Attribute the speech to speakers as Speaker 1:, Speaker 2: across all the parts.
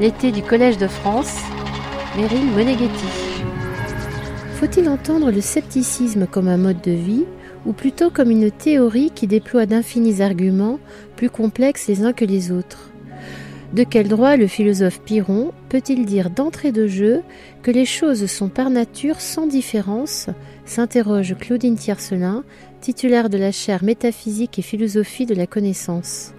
Speaker 1: L'été du Collège de France, Meryl Moneghetti. Faut-il entendre le scepticisme comme un mode de vie, ou plutôt comme une théorie qui déploie d'infinis arguments, plus complexes les uns que les autres? De quel droit le philosophe Piron peut-il dire d'entrée de jeu que les choses sont par nature sans différence? s'interroge Claudine Tiercelin, titulaire de la chaire Métaphysique et Philosophie de la connaissance.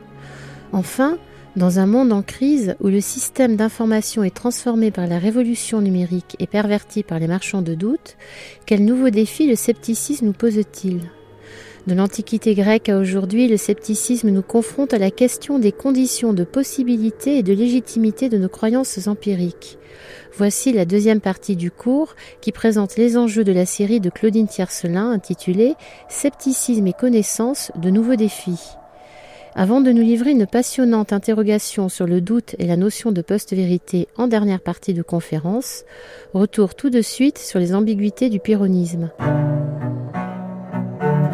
Speaker 1: Enfin, dans un monde en crise où le système d'information est transformé par la révolution numérique et perverti par les marchands de doute, quel nouveau défi le scepticisme nous pose-t-il? De l'Antiquité grecque à aujourd'hui, le scepticisme nous confronte à la question des conditions de possibilité et de légitimité de nos croyances empiriques. Voici la deuxième partie du cours qui présente les enjeux de la série de Claudine Tiercelin intitulée Scepticisme et connaissance de nouveaux défis. Avant de nous livrer une passionnante interrogation sur le doute et la notion de post-vérité en dernière partie de conférence, retour tout de suite sur les ambiguïtés du pyrrhonisme.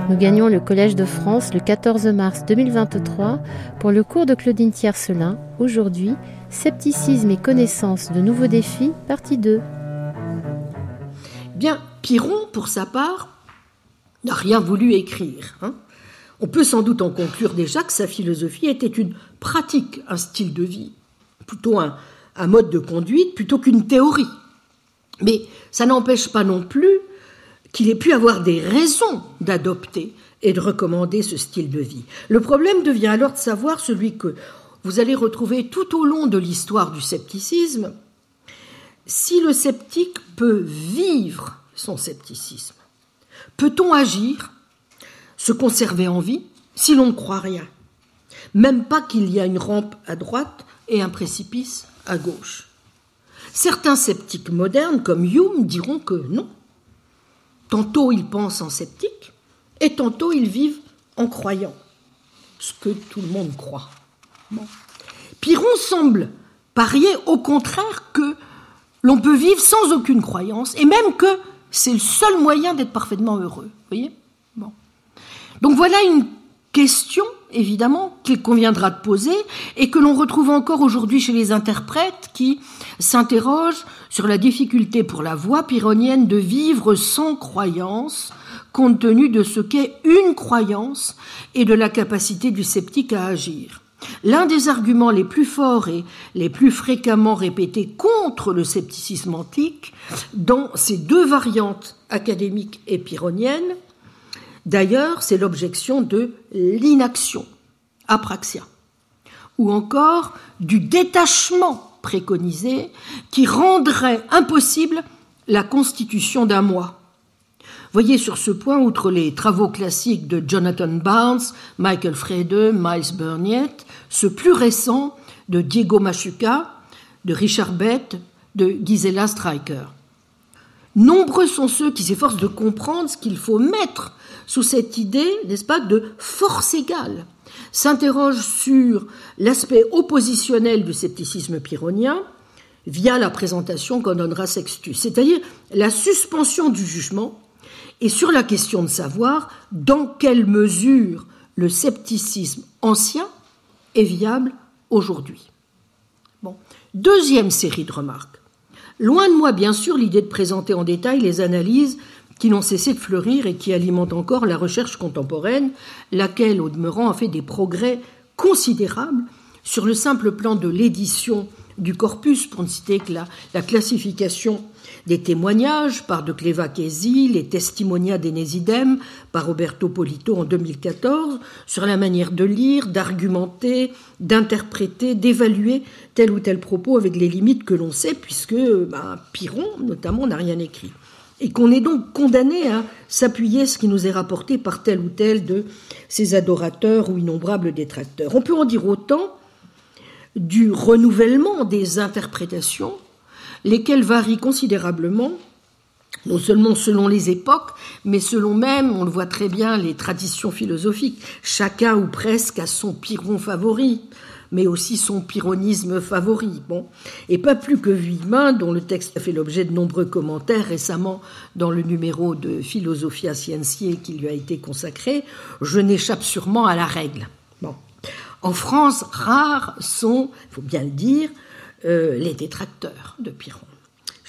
Speaker 1: Nous gagnons le Collège de France le 14 mars 2023 pour le cours de Claudine Tiercelin, aujourd'hui Scepticisme et connaissance de nouveaux défis, partie 2.
Speaker 2: Bien, Pyrrhon, pour sa part, n'a rien voulu écrire. Hein on peut sans doute en conclure déjà que sa philosophie était une pratique, un style de vie, plutôt un, mode de conduite, plutôt qu'une théorie. Mais ça n'empêche pas non plus qu'il ait pu avoir des raisons d'adopter et de recommander ce style de vie. Le problème devient alors de savoir celui que vous allez retrouver tout au long de l'histoire du scepticisme, si le sceptique peut vivre son scepticisme. Peut-on agir se conserver en vie si l'on ne croit rien Même pas qu'il y a une rampe à droite et un précipice à gauche. Certains sceptiques modernes, comme Hume, diront que non. Tantôt ils pensent en sceptique, et tantôt ils vivent en croyant, ce que tout le monde croit. Piron semble parier au contraire que l'on peut vivre sans aucune croyance, et même que c'est le seul moyen d'être parfaitement heureux. Voyez? Donc voilà une question, évidemment, qu'il conviendra de poser et que l'on retrouve encore aujourd'hui chez les interprètes qui s'interrogent sur la difficulté pour la voix pyrrhonienne de vivre sans croyance, compte tenu de ce qu'est une croyance et de la capacité du sceptique à agir. L'un des arguments les plus forts et les plus fréquemment répétés contre le scepticisme antique, dans ces deux variantes académiques et pyrrhoniennes, D'ailleurs, c'est l'objection de l'inaction, apraxia, ou encore du détachement préconisé qui rendrait impossible la constitution d'un moi. Voyez sur ce point, outre les travaux classiques de Jonathan Barnes, Michael Frede, Miles Burnett, ce plus récent de Diego Machuca, de Richard Bett, de Gisela Stryker. Nombreux sont ceux qui s'efforcent de comprendre ce qu'il faut mettre sous cette idée, n'est-ce pas, de force égale, s'interroge sur l'aspect oppositionnel du scepticisme pyrrhonien via la présentation qu'en donnera Sextus, c'est-à-dire la suspension du jugement et sur la question de savoir dans quelle mesure le scepticisme ancien est viable aujourd'hui. Deuxième série de remarques. Loin de moi, bien sûr, l'idée de présenter en détail les analyses qui n'ont cessé de fleurir et qui alimentent encore la recherche contemporaine, laquelle, au demeurant, a fait des progrès considérables sur le simple plan de l'édition du corpus, pour ne citer que la, la classification des témoignages par de Cleva-Chesi, les Testimonia d'Enesidem par Roberto Polito en 2014, sur la manière de lire, d'argumenter, d'interpréter, d'évaluer tel ou tel propos avec les limites que l'on sait, puisque ben, Piron, notamment, n'a rien écrit et qu'on est donc condamné à s'appuyer ce qui nous est rapporté par tel ou tel de ses adorateurs ou innombrables détracteurs. On peut en dire autant du renouvellement des interprétations, lesquelles varient considérablement, non seulement selon les époques, mais selon même, on le voit très bien, les traditions philosophiques. Chacun ou presque a son piron favori mais aussi son pyrrhonisme favori. Bon. Et pas plus que Villemin, dont le texte a fait l'objet de nombreux commentaires récemment dans le numéro de Philosophia Scientiae qui lui a été consacré, je n'échappe sûrement à la règle. Bon. En France, rares sont, il faut bien le dire, euh, les détracteurs de Piron.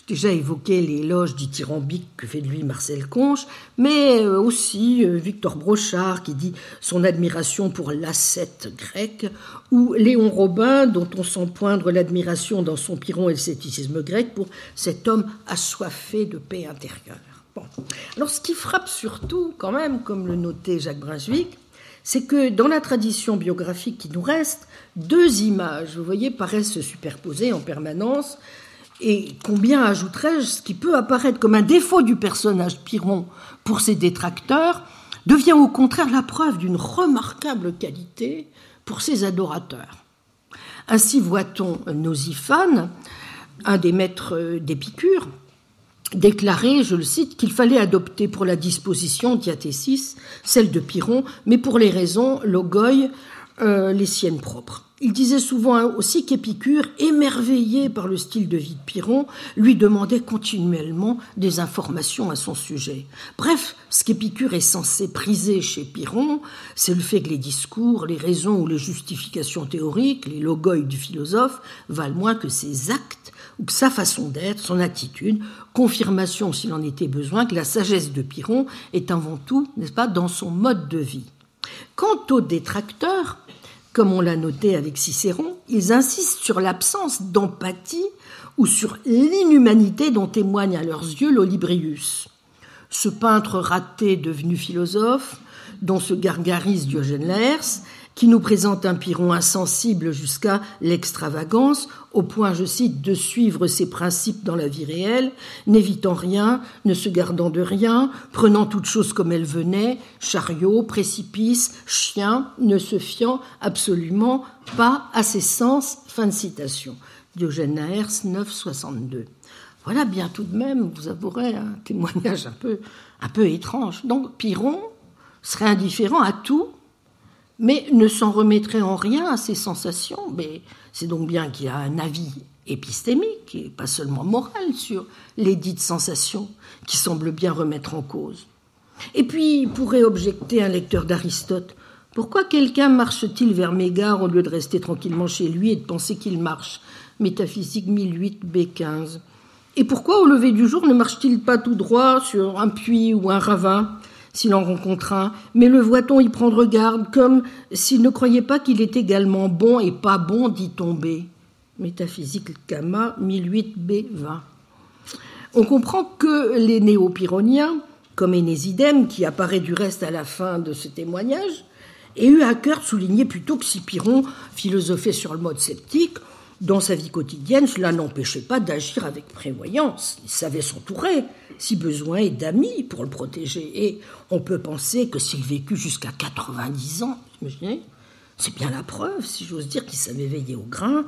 Speaker 2: Déjà évoqué l'éloge dithyrambique que fait de lui Marcel Conche, mais euh, aussi euh, Victor Brochard qui dit son admiration pour l'ascète grec, ou Léon Robin dont on sent poindre l'admiration dans son Piron et le scepticisme grec pour cet homme assoiffé de paix intérieure. Bon. Alors ce qui frappe surtout, quand même, comme le notait Jacques Brunswick, c'est que dans la tradition biographique qui nous reste, deux images, vous voyez, paraissent se superposer en permanence. Et combien ajouterais-je ce qui peut apparaître comme un défaut du personnage Piron pour ses détracteurs, devient au contraire la preuve d'une remarquable qualité pour ses adorateurs. Ainsi voit-on Nosifane, un des maîtres d'Épicure, déclaré, je le cite, qu'il fallait adopter pour la disposition diathésis celle de Pyrrhon, mais pour les raisons logoï, euh, les siennes propres. Il disait souvent aussi qu'Épicure, émerveillé par le style de vie de Pyrrhon, lui demandait continuellement des informations à son sujet. Bref, ce qu'Épicure est censé priser chez Pyrrhon, c'est le fait que les discours, les raisons ou les justifications théoriques, les logoïs du philosophe, valent moins que ses actes ou que sa façon d'être, son attitude, confirmation s'il en était besoin que la sagesse de Pyrrhon est avant tout, n'est-ce pas, dans son mode de vie. Quant aux détracteurs, comme on l'a noté avec Cicéron, ils insistent sur l'absence d'empathie ou sur l'inhumanité dont témoigne à leurs yeux l'Olibrius. Ce peintre raté devenu philosophe, dont se gargarise Diogène Laërce, qui nous présente un Pyrrhon insensible jusqu'à l'extravagance, au point, je cite, de suivre ses principes dans la vie réelle, n'évitant rien, ne se gardant de rien, prenant toute chose comme elle venait, chariot, précipice, chien, ne se fiant absolument pas à ses sens. Fin de citation. Diogène Laërce, 962. Voilà bien tout de même, vous avouerez, un témoignage un peu, un peu étrange. Donc Pyrrhon serait indifférent à tout mais ne s'en remettrait en rien à ses sensations. Mais c'est donc bien qu'il a un avis épistémique et pas seulement moral sur les dites sensations qui semblent bien remettre en cause. Et puis, pourrait objecter un lecteur d'Aristote. Pourquoi quelqu'un marche-t-il vers Mégare au lieu de rester tranquillement chez lui et de penser qu'il marche? Métaphysique 1008 B15. Et pourquoi au lever du jour ne marche-t-il pas tout droit sur un puits ou un ravin? S'il en rencontre un, mais le voit-on y prendre garde, comme s'il ne croyait pas qu'il est également bon et pas bon d'y tomber? Métaphysique Kama 1008b20. On comprend que les néo-pyrrhoniens, comme Énésidème, qui apparaît du reste à la fin de ce témoignage, aient eu à cœur de souligner plutôt que si Pyrrhon philosophait sur le mode sceptique, dans sa vie quotidienne, cela n'empêchait pas d'agir avec prévoyance. Il savait s'entourer, si besoin, d'amis pour le protéger. Et on peut penser que s'il vécut jusqu'à 90 ans, c'est bien la preuve, si j'ose dire, qu'il savait veiller au grain,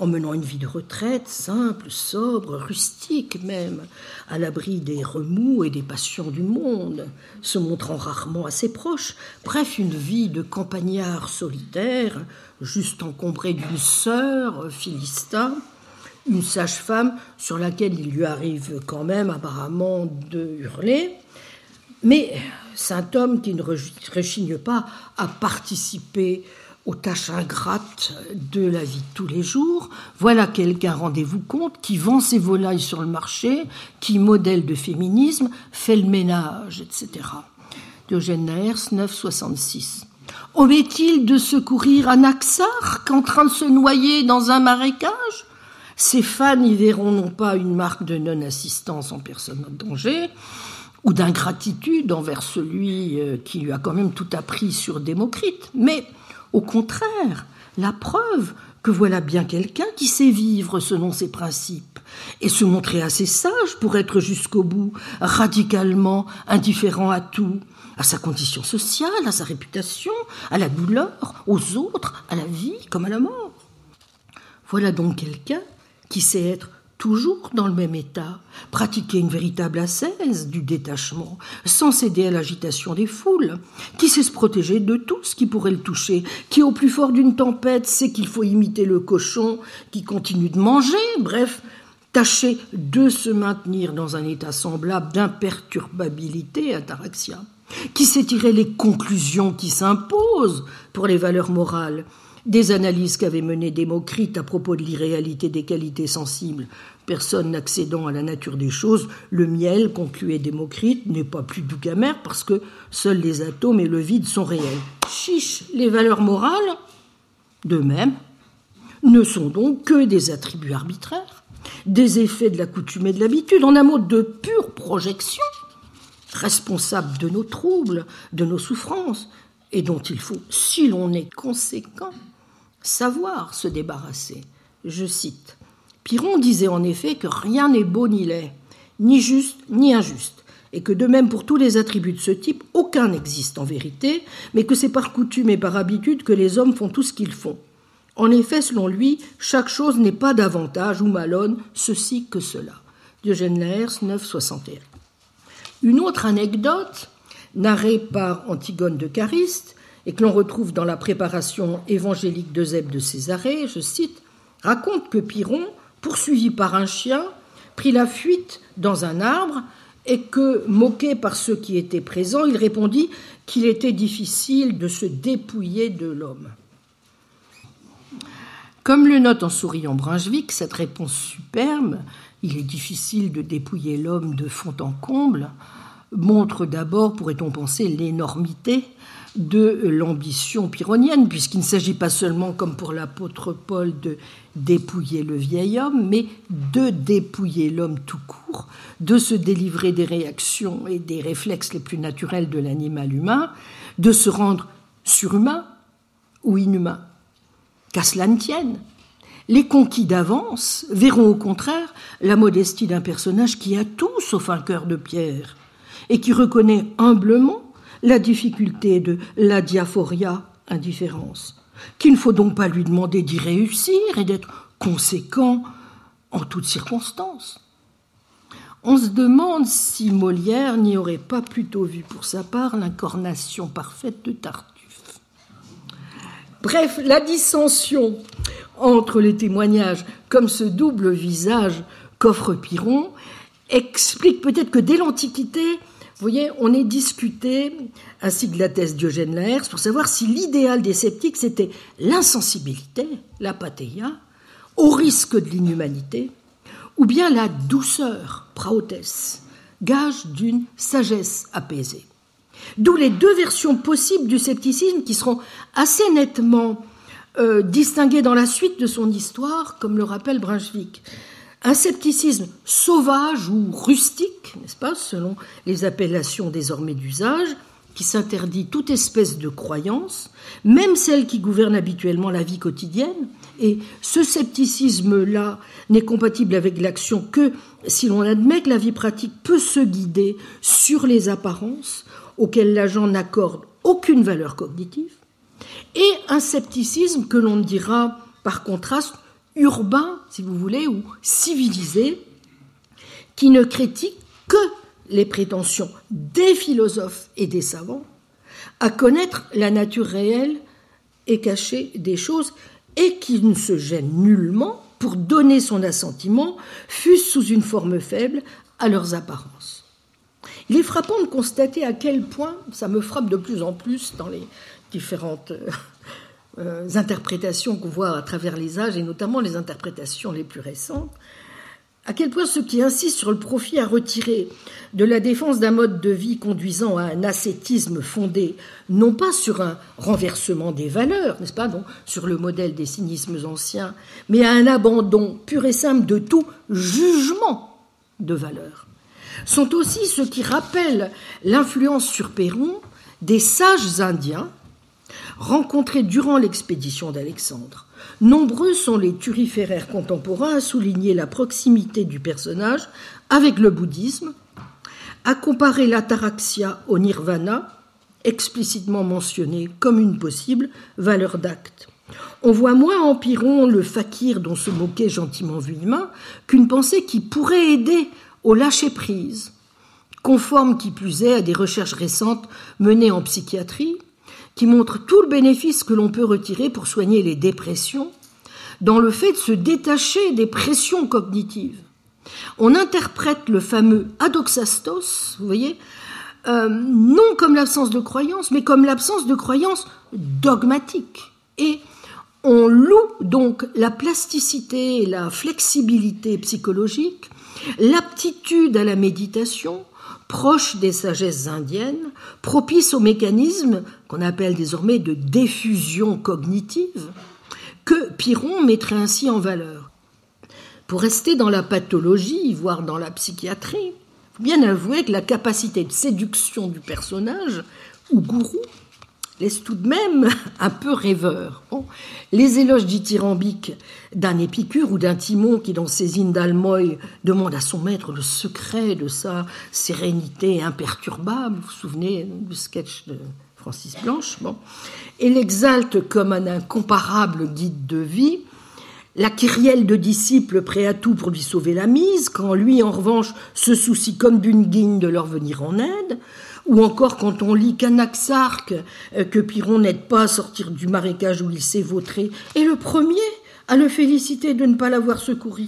Speaker 2: en menant une vie de retraite simple, sobre, rustique même, à l'abri des remous et des passions du monde, se montrant rarement à ses proches, bref, une vie de campagnard solitaire, juste encombré d'une sœur, Philista, une sage-femme sur laquelle il lui arrive quand même apparemment de hurler, mais saint homme qui ne rechigne pas à participer aux tâches ingrates de la vie de tous les jours. Voilà quelqu'un, rendez-vous compte, qui vend ses volailles sur le marché, qui, modèle de féminisme, fait le ménage, etc. Diogène Laërce, 966. Omet-il de secourir un axarque en train de se noyer dans un marécage? Ses fans y verront non pas une marque de non-assistance en personne en danger, ou d'ingratitude envers celui euh, qui lui a quand même tout appris sur Démocrite, mais au contraire, la preuve que voilà bien quelqu'un qui sait vivre selon ses principes et se montrer assez sage pour être jusqu'au bout radicalement indifférent à tout, à sa condition sociale, à sa réputation, à la douleur, aux autres, à la vie comme à la mort. Voilà donc quelqu'un qui sait être toujours dans le même état, pratiquer une véritable ascèse du détachement, sans céder à l'agitation des foules, qui sait se protéger de tout ce qui pourrait le toucher, qui au plus fort d'une tempête sait qu'il faut imiter le cochon qui continue de manger, bref, tâcher de se maintenir dans un état semblable d'imperturbabilité ataraxia, qui sait tirer les conclusions qui s'imposent pour les valeurs morales, des analyses qu'avait menées Démocrite à propos de l'irréalité des qualités sensibles, personne n'accédant à la nature des choses, le miel, concluait Démocrite, n'est pas plus doux qu'amer parce que seuls les atomes et le vide sont réels. Chiche, les valeurs morales, de même, ne sont donc que des attributs arbitraires, des effets de la coutume et de l'habitude, en un mot de pure projection, responsables de nos troubles, de nos souffrances, et dont il faut, si l'on est conséquent, savoir se débarrasser. Je cite. Piron disait en effet que rien n'est beau ni laid, ni juste ni injuste, et que de même pour tous les attributs de ce type, aucun n'existe en vérité, mais que c'est par coutume et par habitude que les hommes font tout ce qu'ils font. En effet, selon lui, chaque chose n'est pas davantage ou malonne ceci que cela. Diogène Laërce 961. Une autre anecdote, narrée par Antigone de Cariste, et que l'on retrouve dans la préparation évangélique d'Eusèbe de Césarée, je cite, raconte que Pyrrhon, poursuivi par un chien, prit la fuite dans un arbre et que, moqué par ceux qui étaient présents, il répondit qu'il était difficile de se dépouiller de l'homme. Comme le note en souriant Brunswick, cette réponse superbe, il est difficile de dépouiller l'homme de fond en comble, montre d'abord, pourrait-on penser, l'énormité de l'ambition pyrrhonienne, puisqu'il ne s'agit pas seulement, comme pour l'apôtre Paul, de dépouiller le vieil homme, mais de dépouiller l'homme tout court, de se délivrer des réactions et des réflexes les plus naturels de l'animal humain, de se rendre surhumain ou inhumain. Qu'à cela ne tienne, les conquis d'avance verront au contraire la modestie d'un personnage qui a tout sauf un cœur de pierre et qui reconnaît humblement la difficulté de la diaphoria, indifférence, qu'il ne faut donc pas lui demander d'y réussir et d'être conséquent en toutes circonstances. On se demande si Molière n'y aurait pas plutôt vu pour sa part l'incarnation parfaite de Tartuffe. Bref, la dissension entre les témoignages, comme ce double visage qu'offre Piron, explique peut-être que dès l'Antiquité, voyez, on est discuté, ainsi que la thèse Laërce, pour savoir si l'idéal des sceptiques, c'était l'insensibilité, l'apathéia, au risque de l'inhumanité, ou bien la douceur, praotès, gage d'une sagesse apaisée. D'où les deux versions possibles du scepticisme qui seront assez nettement euh, distinguées dans la suite de son histoire, comme le rappelle Brunswick un scepticisme sauvage ou rustique, n'est-ce pas, selon les appellations désormais d'usage, qui s'interdit toute espèce de croyance, même celle qui gouverne habituellement la vie quotidienne. Et ce scepticisme-là n'est compatible avec l'action que si l'on admet que la vie pratique peut se guider sur les apparences auxquelles l'agent n'accorde aucune valeur cognitive, et un scepticisme que l'on dira par contraste urbain, si vous voulez, ou civilisé, qui ne critique que les prétentions des philosophes et des savants à connaître la nature réelle et cachée des choses, et qui ne se gêne nullement pour donner son assentiment, fût-ce sous une forme faible, à leurs apparences. Il est frappant de constater à quel point, ça me frappe de plus en plus dans les différentes euh, euh, interprétations qu'on voit à travers les âges, et notamment les interprétations les plus récentes, à quel point ceux qui insistent sur le profit à retirer de la défense d'un mode de vie conduisant à un ascétisme fondé non pas sur un renversement des valeurs, n'est-ce pas, sur le modèle des cynismes anciens, mais à un abandon pur et simple de tout jugement de valeurs, sont aussi ceux qui rappellent l'influence sur Péron des sages indiens rencontrés durant l'expédition d'Alexandre. Nombreux sont les turiféraires contemporains à souligner la proximité du personnage avec le bouddhisme, à comparer l'ataraxia au nirvana, explicitement mentionné comme une possible valeur d'acte. On voit moins en Pyrrhon le fakir dont se moquait gentiment Vuillemin qu'une pensée qui pourrait aider au lâcher-prise, conforme qui plus est à des recherches récentes menées en psychiatrie, qui montre tout le bénéfice que l'on peut retirer pour soigner les dépressions dans le fait de se détacher des pressions cognitives. On interprète le fameux adoxastos, vous voyez, euh, non comme l'absence de croyance, mais comme l'absence de croyance dogmatique. Et On loue donc la plasticité et la flexibilité psychologique, l'aptitude à la méditation, proche des sagesses indiennes, propice aux mécanismes qu'on appelle désormais de diffusion cognitive, que Piron mettrait ainsi en valeur. Pour rester dans la pathologie, voire dans la psychiatrie, il faut bien avouer que la capacité de séduction du personnage, ou gourou, laisse tout de même un peu rêveur. les éloges dithyrambiques d'un Épicure ou d'un Timon qui, dans ses hymnes d'Almoy, demande à son maître le secret de sa sérénité imperturbable, vous vous souvenez du sketch de Francis Blanche, bon, et l'exalte comme un incomparable guide de vie, la kyrielle de disciples prêts à tout pour lui sauver la mise, quand lui, en revanche, se soucie comme d'une guigne de leur venir en aide, ou encore quand on lit qu'Anaxarque, euh, que Piron n'aide pas à sortir du marécage où il s'est vautré, est le premier à le féliciter de ne pas l'avoir secouru,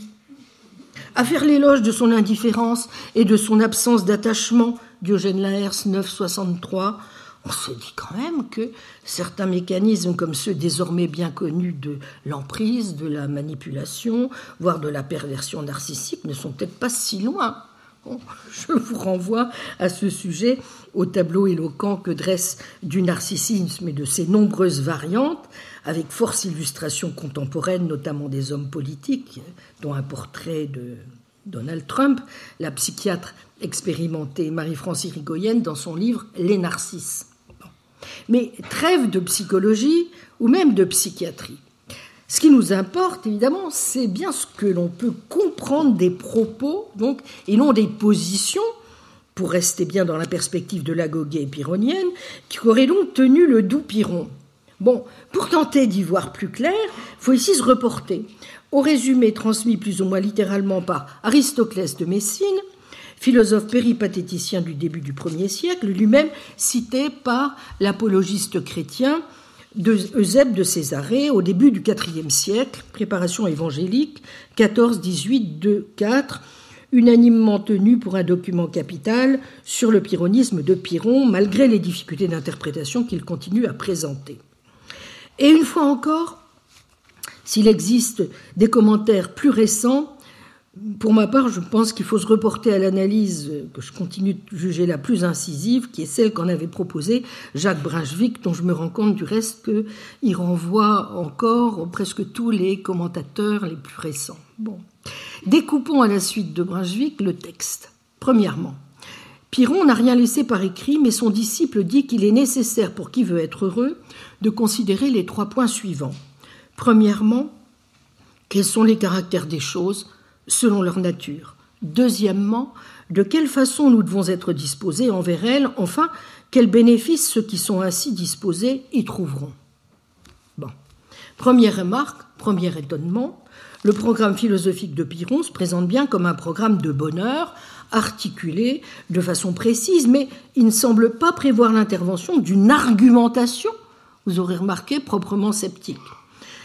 Speaker 2: à faire l'éloge de son indifférence et de son absence d'attachement, Diogène Laërce 963, on se dit quand même que certains mécanismes comme ceux désormais bien connus de l'emprise, de la manipulation, voire de la perversion narcissique ne sont peut-être pas si loin. je vous renvoie à ce sujet au tableau éloquent que dresse du narcissisme et de ses nombreuses variantes, avec force illustration contemporaine, notamment des hommes politiques, dont un portrait de Donald Trump, la psychiatre expérimentée Marie-France Irigoyen dans son livre Les narcisses. Mais trêve de psychologie ou même de psychiatrie. Ce qui nous importe, évidemment, c'est bien ce que l'on peut comprendre des propos, donc, et non des positions, pour rester bien dans la perspective de la goguet pyrrhonienne, qui aurait donc tenu le doux Pyrrhon. Bon, pour tenter d'y voir plus clair, faut ici se reporter au résumé transmis plus ou moins littéralement par Aristoclès de Messine, philosophe péripatéticien du début du Ier siècle, lui-même cité par l'apologiste chrétien de Eusèbe de Césarée au début du IVe siècle, préparation évangélique, 14-18, 2, 4, unanimement tenu pour un document capital sur le pyrrhonisme de Pyrrhon, malgré les difficultés d'interprétation qu'il continue à présenter. Et une fois encore, s'il existe des commentaires plus récents, pour ma part, je pense qu'il faut se reporter à l'analyse que je continue de juger la plus incisive, qui est celle qu'en avait proposée Jacques Brunswick, dont je me rends compte du reste qu'il renvoie encore presque tous les commentateurs les plus récents. Découpons à la suite de Brunswick le texte. Premièrement, Piron n'a rien laissé par écrit, mais son disciple dit qu'il est nécessaire pour qui veut être heureux de considérer les trois points suivants. Premièrement, quels sont les caractères des choses selon leur nature. Deuxièmement, de quelle façon nous devons être disposés envers elles. Enfin, quels bénéfices ceux qui sont ainsi disposés y trouveront. Bon. Première remarque, premier étonnement, le programme philosophique de Piron se présente bien comme un programme de bonheur, articulé de façon précise, mais il ne semble pas prévoir l'intervention d'une argumentation, vous aurez remarqué, proprement sceptique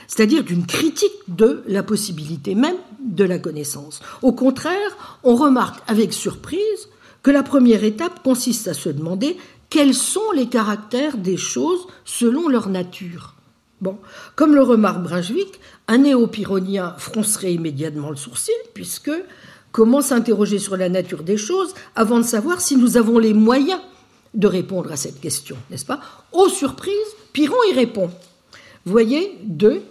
Speaker 2: c'est-à-dire d'une critique de la possibilité même de la connaissance. Au contraire, on remarque avec surprise que la première étape consiste à se demander quels sont les caractères des choses selon leur nature. Bon, comme le remarque Brunswick, un néo-pyrrhonien froncerait immédiatement le sourcil, puisque comment s'interroger sur la nature des choses avant de savoir si nous avons les moyens de répondre à cette question, n'est-ce pas? Aux surprises, Pyrrhon y répond. Voyez, deux,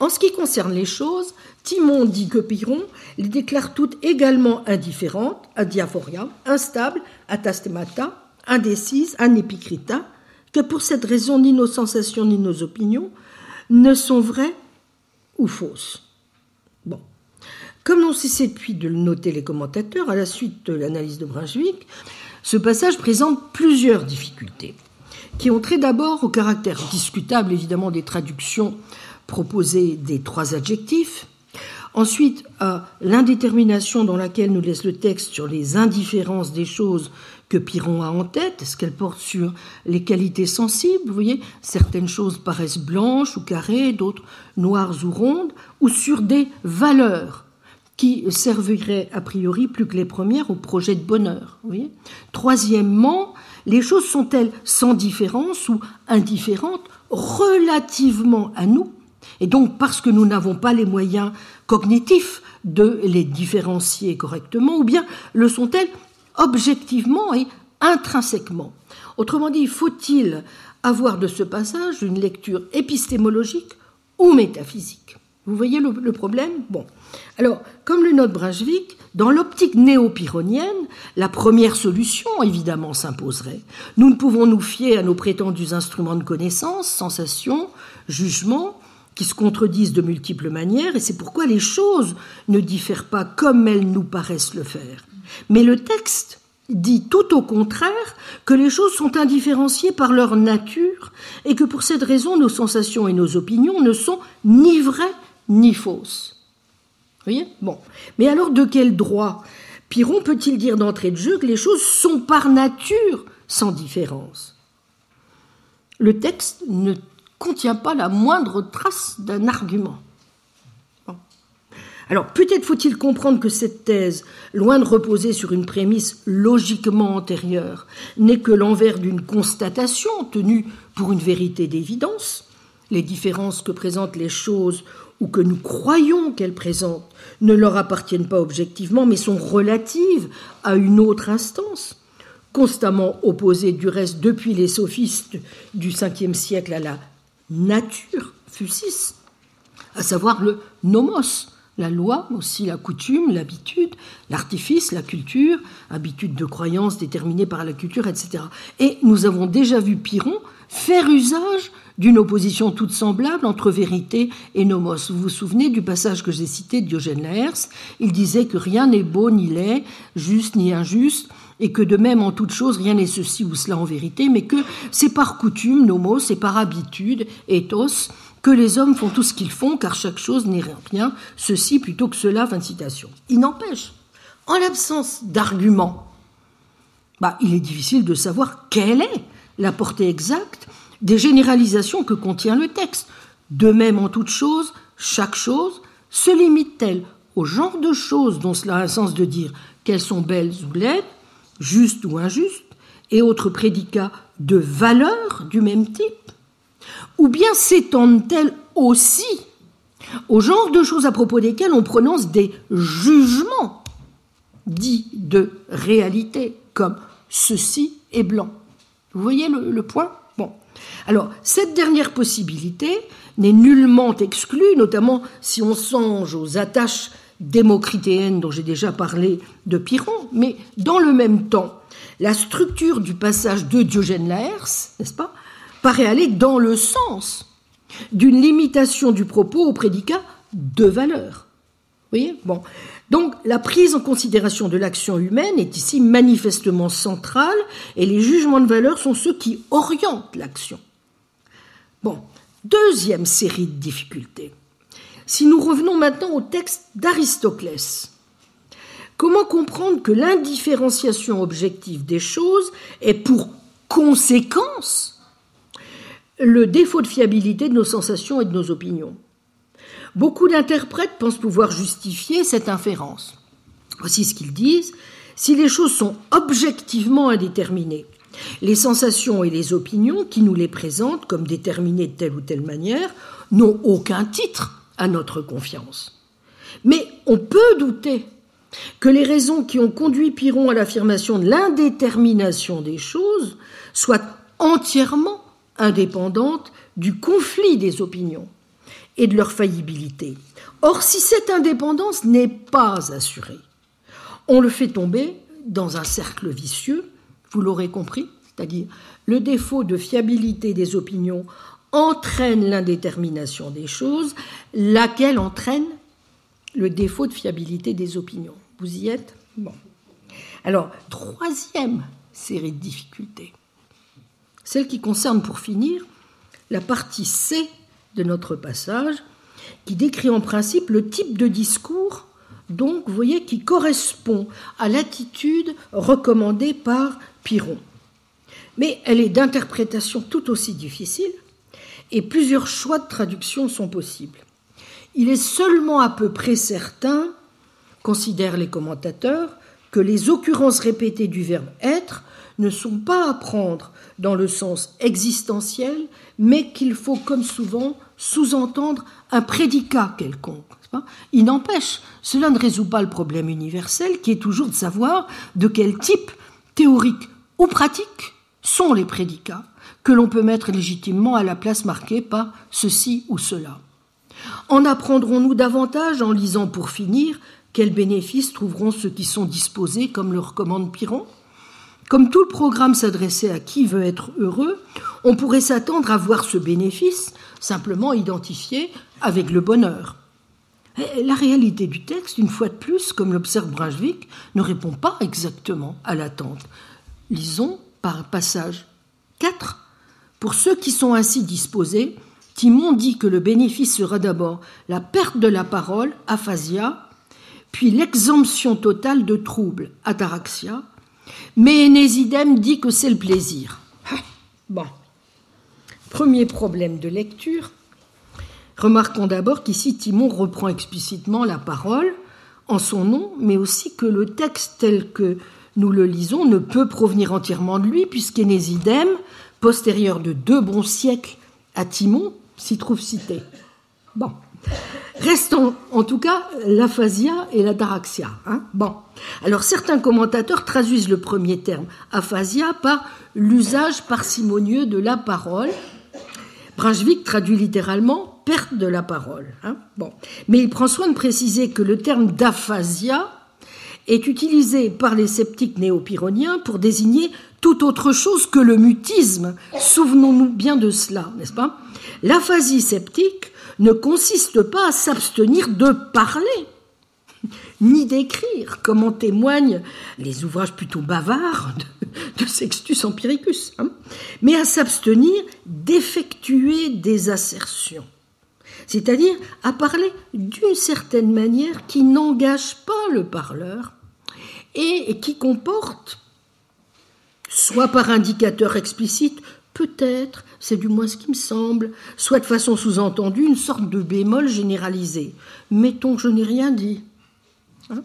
Speaker 2: en ce qui concerne les choses, Timon dit que Pyrrhon les déclare toutes également indifférentes, adiaphoria, instables, atastemata, indécises, anépicrita, que pour cette raison ni nos sensations ni nos opinions ne sont vraies ou fausses. Bon. Comme l'on cessé depuis de le noter les commentateurs, à la suite de l'analyse de Brunswick, ce passage présente plusieurs difficultés, qui ont trait d'abord au caractère discutable évidemment des traductions proposer des trois adjectifs. Ensuite, à l'indétermination dans laquelle nous laisse le texte sur les indifférences des choses que Piron a en tête. Est-ce qu'elle porte sur les qualités sensibles Vous certaines choses paraissent blanches ou carrées, d'autres noires ou rondes, ou sur des valeurs qui serviraient a priori plus que les premières au projet de bonheur. Troisièmement, les choses sont-elles sans différence ou indifférentes relativement à nous Et donc, parce que nous n'avons pas les moyens cognitifs de les différencier correctement, ou bien le sont-elles objectivement et intrinsèquement Autrement dit, faut-il avoir de ce passage une lecture épistémologique ou métaphysique? Vous voyez le, problème? Bon. Alors, comme le note Brunswick, dans l'optique néo-pyrrhonienne, la première solution, évidemment, s'imposerait. Nous ne pouvons nous fier à nos prétendus instruments de connaissance, sensations, jugements, qui se contredisent de multiples manières, et c'est pourquoi les choses ne diffèrent pas comme elles nous paraissent le faire. Mais le texte dit tout au contraire que les choses sont indifférenciées par leur nature, et que pour cette raison nos sensations et nos opinions ne sont ni vraies ni fausses voyez? Bon. Mais alors, de quel droit Piron peut-il dire d'entrée de jeu que les choses sont par nature sans différence? Le texte ne contient pas la moindre trace d'un argument. Alors peut-être faut-il comprendre que cette thèse, loin de reposer sur une prémisse logiquement antérieure, n'est que l'envers d'une constatation tenue pour une vérité d'évidence. Les différences que présentent les choses ou que nous croyons qu'elles présentent ne leur appartiennent pas objectivement, mais sont relatives à une autre instance, constamment opposée du reste depuis les sophistes du Ve siècle à la nature, fusis, à savoir le nomos, la loi, aussi la coutume, l'habitude, l'artifice, la culture, habitude de croyance déterminée par la culture, etc. Et nous avons déjà vu Piron faire usage d'une opposition toute semblable entre vérité et nomos. Vous vous souvenez du passage que j'ai cité de Diogène Laërce Il disait que rien n'est beau ni laid, juste ni injuste, et que de même en toute chose rien n'est ceci ou cela en vérité, mais que c'est par coutume, nomos, c'est par habitude, ethos, que les hommes font tout ce qu'ils font, car chaque chose n'est rien, ceci plutôt que cela, fin de citation. Il n'empêche, en l'absence d'arguments, bah, il est difficile de savoir quelle est la portée exacte des généralisations que contient le texte. De même en toute chose, chaque chose se limite-t-elle au genre de choses dont cela a un sens de dire qu'elles sont belles ou laides, justes ou injustes, et autres prédicats de valeur du même type Ou bien s'étendent-elles aussi au genre de choses à propos desquelles on prononce des jugements dits de réalité, comme ceci est blanc Vous voyez le point? Bon. Alors, cette dernière possibilité n'est nullement exclue, notamment si on songe aux attaches démocritéennes dont j'ai déjà parlé de Pyrrhon, mais dans le même temps, la structure du passage de Diogène Laërce, n'est-ce pas, paraît aller dans le sens d'une limitation du propos au prédicat de valeur. Vous Bon. Donc la prise en considération de l'action humaine est ici manifestement centrale et les jugements de valeur sont ceux qui orientent l'action. Bon, deuxième série de difficultés. Si nous revenons maintenant au texte d'Aristoclès, comment comprendre que l'indifférenciation objective des choses est pour conséquence le défaut de fiabilité de nos sensations et de nos opinions? Beaucoup d'interprètes pensent pouvoir justifier cette inférence. Voici ce qu'ils disent. Si les choses sont objectivement indéterminées, les sensations et les opinions qui nous les présentent comme déterminées de telle ou telle manière n'ont aucun titre à notre confiance. Mais on peut douter que les raisons qui ont conduit Piron à l'affirmation de l'indétermination des choses soient entièrement indépendantes du conflit des opinions et de leur faillibilité. Or, si cette indépendance n'est pas assurée, on le fait tomber dans un cercle vicieux, vous l'aurez compris, c'est-à-dire le défaut de fiabilité des opinions entraîne l'indétermination des choses, laquelle entraîne le défaut de fiabilité des opinions. Vous y êtes? Bon. Alors, troisième série de difficultés, celle qui concerne pour finir la partie C de notre passage, qui décrit en principe le type de discours, donc, voyez, qui correspond à l'attitude recommandée par Piron. Mais elle est d'interprétation tout aussi difficile, et plusieurs choix de traduction sont possibles. Il est seulement à peu près certain, considèrent les commentateurs, que les occurrences répétées du verbe être ne sont pas à prendre dans le sens existentiel, mais qu'il faut, comme souvent, sous-entendre un prédicat quelconque. Il n'empêche, cela ne résout pas le problème universel qui est toujours de savoir de quel type théorique ou pratique sont les prédicats que l'on peut mettre légitimement à la place marquée par ceci ou cela. En apprendrons-nous davantage en lisant pour finir quels bénéfices trouveront ceux qui sont disposés, comme le recommande Piron? Comme tout le programme s'adressait à qui veut être heureux, on pourrait s'attendre à voir ce bénéfice simplement identifié avec le bonheur. La réalité du texte, une fois de plus, comme l'observe Brunswick, ne répond pas exactement à l'attente. Lisons par passage 4. Pour ceux qui sont ainsi disposés, Timon dit que le bénéfice sera d'abord la perte de la parole, aphasia, puis l'exemption totale de troubles, ataraxia, mais Nésidème dit que c'est le plaisir. Bon. Premier problème de lecture. Remarquons d'abord qu'ici Timon reprend explicitement la parole en son nom, mais aussi que le texte tel que nous le lisons ne peut provenir entièrement de lui, puisqu'Énésidème, postérieur de deux bons siècles à Timon, s'y trouve cité. Bon. Restons en tout cas l'aphasia et la daraxia. Hein. bon. Alors certains commentateurs traduisent le premier terme, aphasia, par l'usage parcimonieux de la parole. Brunswick traduit littéralement perte de la parole. Hein. bon. Mais il prend soin de préciser que le terme d'aphasia est utilisé par les sceptiques néo-pyrrhoniens pour désigner tout autre chose que le mutisme. Souvenons-nous bien de cela, n'est-ce pas? L'aphasie sceptique ne consiste pas à s'abstenir de parler, ni d'écrire, comme en témoignent les ouvrages plutôt bavards de, Sextus Empiricus, hein, mais à s'abstenir d'effectuer des assertions, c'est-à-dire à parler d'une certaine manière qui n'engage pas le parleur et qui comporte, soit par indicateur explicite, peut-être, c'est du moins ce qui me semble, soit de façon sous-entendue, une sorte de bémol généralisé. Mettons que je n'ai rien dit. Hein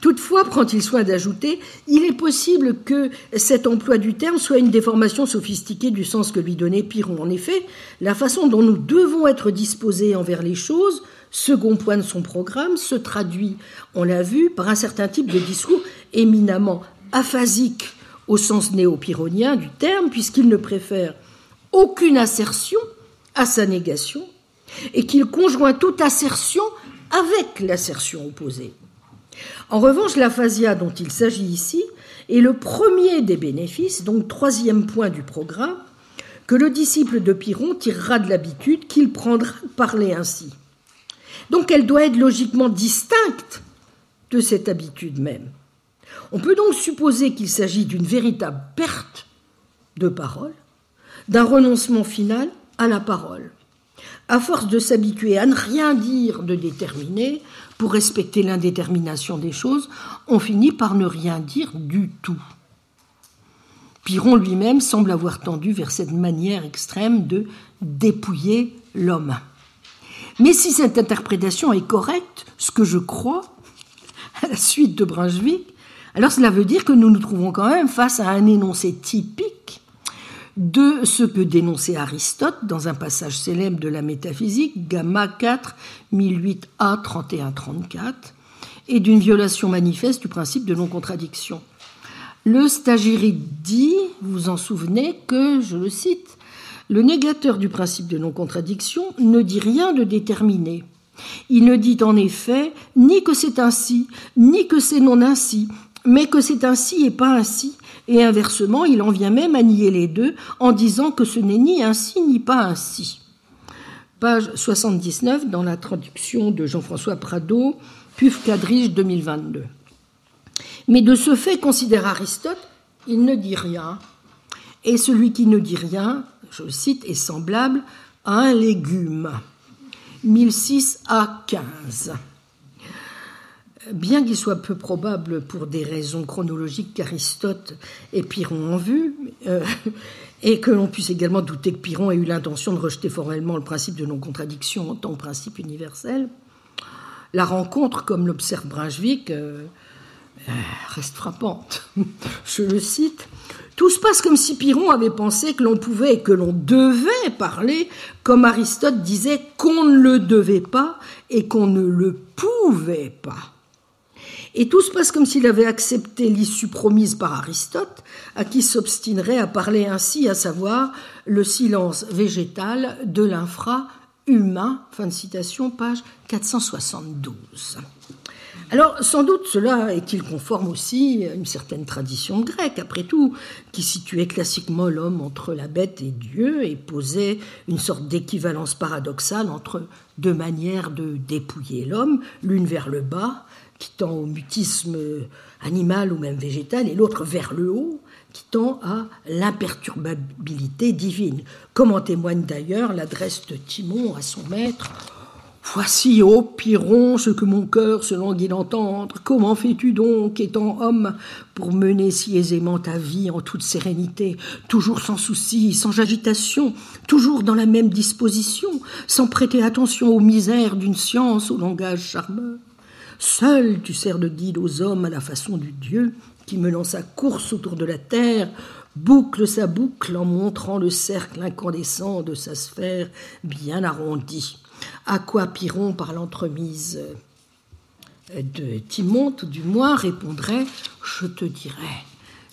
Speaker 2: Toutefois, prend-il soin d'ajouter, il est possible que cet emploi du terme soit une déformation sophistiquée du sens que lui donnait Piron. En effet, la façon dont nous devons être disposés envers les choses, second point de son programme, se traduit, on l'a vu, par un certain type de discours éminemment aphasique au sens néo-pyrrhonien du terme, puisqu'il ne préfère aucune assertion à sa négation, et qu'il conjoint toute assertion avec l'assertion opposée. En revanche, l'aphasia dont il s'agit ici est le premier des bénéfices, donc troisième point du programme, que le disciple de Pyrrhon tirera de l'habitude qu'il prendra de parler ainsi. Donc elle doit être logiquement distincte de cette habitude même. On peut donc supposer qu'il s'agit d'une véritable perte de parole, d'un renoncement final à la parole. À force de s'habituer à ne rien dire de déterminé, pour respecter l'indétermination des choses, on finit par ne rien dire du tout. Piron lui-même semble avoir tendu vers cette manière extrême de dépouiller l'homme. Mais si cette interprétation est correcte, ce que je crois, à la suite de Brunswick, alors cela veut dire que nous nous trouvons quand même face à un énoncé typique de ce que dénonçait Aristote dans un passage célèbre de la métaphysique, Gamma 4, 1008a 31-34, et d'une violation manifeste du principe de non-contradiction. Le stagirite dit, vous vous en souvenez, que, je le cite, le négateur du principe de non-contradiction ne dit rien de déterminé. Il ne dit en effet ni que c'est ainsi, ni que c'est non ainsi, mais que c'est ainsi et pas ainsi, et inversement, il en vient même à nier les deux en disant que ce n'est ni ainsi ni pas ainsi. Page 79 dans la traduction de Jean-François Prado, Puf Quadrige 2022. Mais de ce fait, considère Aristote, il ne dit rien. Et celui qui ne dit rien, je le cite, est semblable à un légume. 1006 à 15 bien qu'il soit peu probable pour des raisons chronologiques qu'Aristote et Pyrrhon ont vu, euh, et que l'on puisse également douter que Pyrrhon ait eu l'intention de rejeter formellement le principe de non-contradiction en tant que principe universel, la rencontre, comme l'observe Brunswick, euh, euh, reste frappante. Je le cite. Tout se passe comme si Pyrrhon avait pensé que l'on pouvait et que l'on devait parler, comme Aristote disait qu'on ne le devait pas et qu'on ne le pouvait pas. Et tout se passe comme s'il avait accepté l'issue promise par Aristote, à qui s'obstinerait à parler ainsi, à savoir le silence végétal de l'infra-humain. Fin de citation, page 472. Alors, sans doute, cela est-il conforme aussi à une certaine tradition grecque, après tout, qui situait classiquement l'homme entre la bête et Dieu et posait une sorte d'équivalence paradoxale entre deux manières de dépouiller l'homme, l'une vers le bas, qui tend au mutisme animal ou même végétal, et l'autre vers le haut, qui tend à l'imperturbabilité divine, comme en témoigne d'ailleurs l'adresse de Timon à son maître Voici, ô Pyrrhon, ce que mon cœur se languit d'entendre. Comment fais-tu donc, étant homme, pour mener si aisément ta vie en toute sérénité, toujours sans souci, sans agitation, toujours dans la même disposition, sans prêter attention aux misères d'une science au langage charmeur? Seul tu sers de guide aux hommes à la façon du Dieu qui, menant sa course autour de la terre, boucle sa boucle en montrant le cercle incandescent de sa sphère bien arrondie. À quoi Pyrrhon, par l'entremise de Timon, tout du moins, répondrait Je te dirai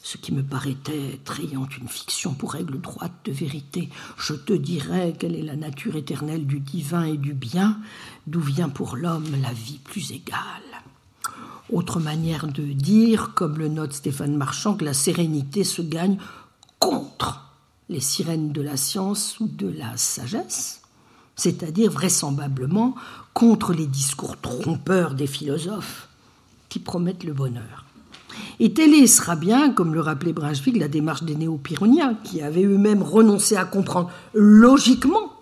Speaker 2: ce qui me paraîtait être une fiction pour règle droite de vérité. Je te dirai quelle est la nature éternelle du divin et du bien, d'où vient pour l'homme la vie plus égale. Autre manière de dire, comme le note Stéphane Marchand, que la sérénité se gagne contre les sirènes de la science ou de la sagesse c'est-à-dire vraisemblablement contre les discours trompeurs des philosophes qui promettent le bonheur. Et telle sera bien, comme le rappelait Brunswick, la démarche des néo-pyrrhoniens, qui avaient eux-mêmes renoncé à comprendre logiquement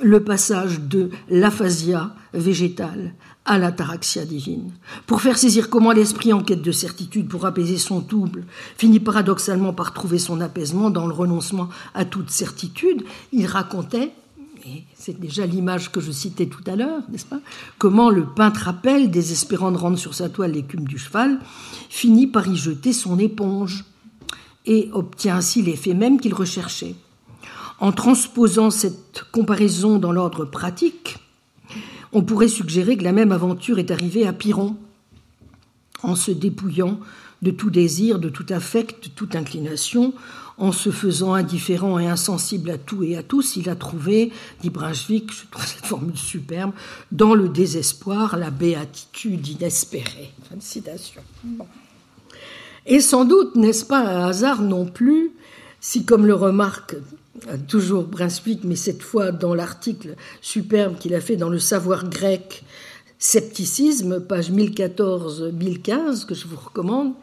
Speaker 2: le passage de l'aphasia végétale à l'ataraxia divine, pour faire saisir comment l'esprit en quête de certitude pour apaiser son trouble finit paradoxalement par trouver son apaisement dans le renoncement à toute certitude, il racontait c'est déjà l'image que je citais tout à l'heure, n'est-ce pas? Comment le peintre appelle, désespérant de rendre sur sa toile l'écume du cheval, finit par y jeter son éponge et obtient ainsi l'effet même qu'il recherchait. En transposant cette comparaison dans l'ordre pratique, on pourrait suggérer que la même aventure est arrivée à Pyrrhon, en se dépouillant de tout désir, de tout affect, de toute inclination, en se faisant indifférent et insensible à tout et à tous, il a trouvé, dit Brunswick, je trouve cette formule superbe, dans le désespoir la béatitude inespérée. citation. Et sans doute n'est-ce pas un hasard non plus si, comme le remarque toujours Brunswick, mais cette fois dans l'article superbe qu'il a fait dans le savoir grec, Scepticisme, page 1014-1015, que je vous recommande,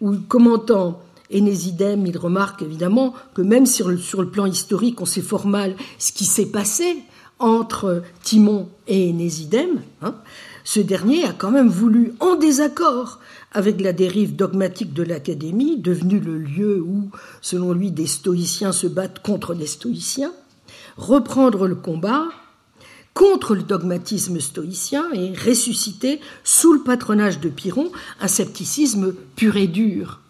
Speaker 2: où commentant Énésidème, il remarque évidemment que même sur le, sur plan historique, on sait fort mal ce qui s'est passé entre Timon et Énésidème. Hein, ce dernier a quand même voulu, en désaccord avec la dérive dogmatique de l'Académie, devenue le lieu où, selon lui, des stoïciens se battent contre des stoïciens, reprendre le combat contre le dogmatisme stoïcien et ressusciter, sous le patronage de Pyrrhon, un scepticisme pur et dur.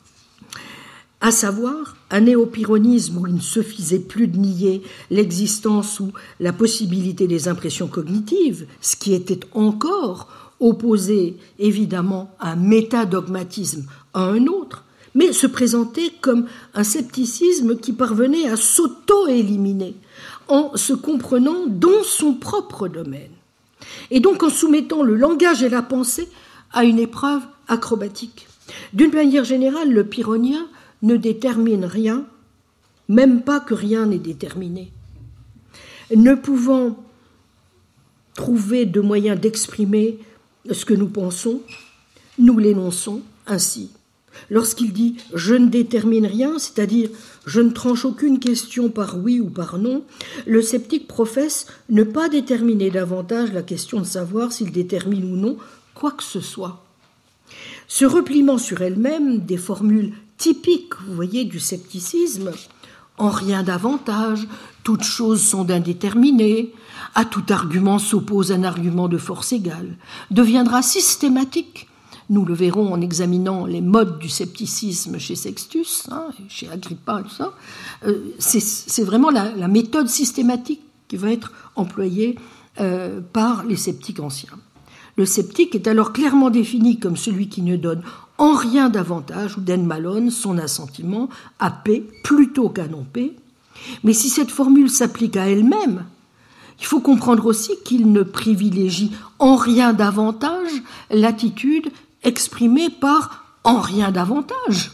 Speaker 2: À savoir un néopyronisme où il ne suffisait plus de nier l'existence ou la possibilité des impressions cognitives, ce qui était encore opposé évidemment à un métadogmatisme à un autre, mais se présentait comme un scepticisme qui parvenait à s'auto-éliminer en se comprenant dans son propre domaine, et donc en soumettant le langage et la pensée à une épreuve acrobatique. D'une manière générale, le pyrrhonien ne détermine rien, même pas que rien n'est déterminé. Ne pouvant trouver de moyens d'exprimer ce que nous pensons, nous l'énonçons ainsi. Lorsqu'il dit je ne détermine rien, c'est-à-dire je ne tranche aucune question par oui ou par non, le sceptique professe ne pas déterminer davantage la question de savoir s'il détermine ou non quoi que ce soit. Ce repliement sur elle-même des formules typiques, vous voyez, du scepticisme, en rien davantage, toutes choses sont indéterminées, à tout argument s'oppose un argument de force égale, deviendra systématique nous le verrons en examinant les modes du scepticisme chez Sextus, hein, chez Agrippa, tout ça, euh, c'est vraiment la, méthode systématique qui va être employée euh, par les sceptiques anciens. Le sceptique est alors clairement défini comme celui qui ne donne en rien d'avantage ou malone son assentiment à paix plutôt qu'à non paix. Mais si cette formule s'applique à elle-même, il faut comprendre aussi qu'il ne privilégie en rien davantage l'attitude exprimée par en rien davantage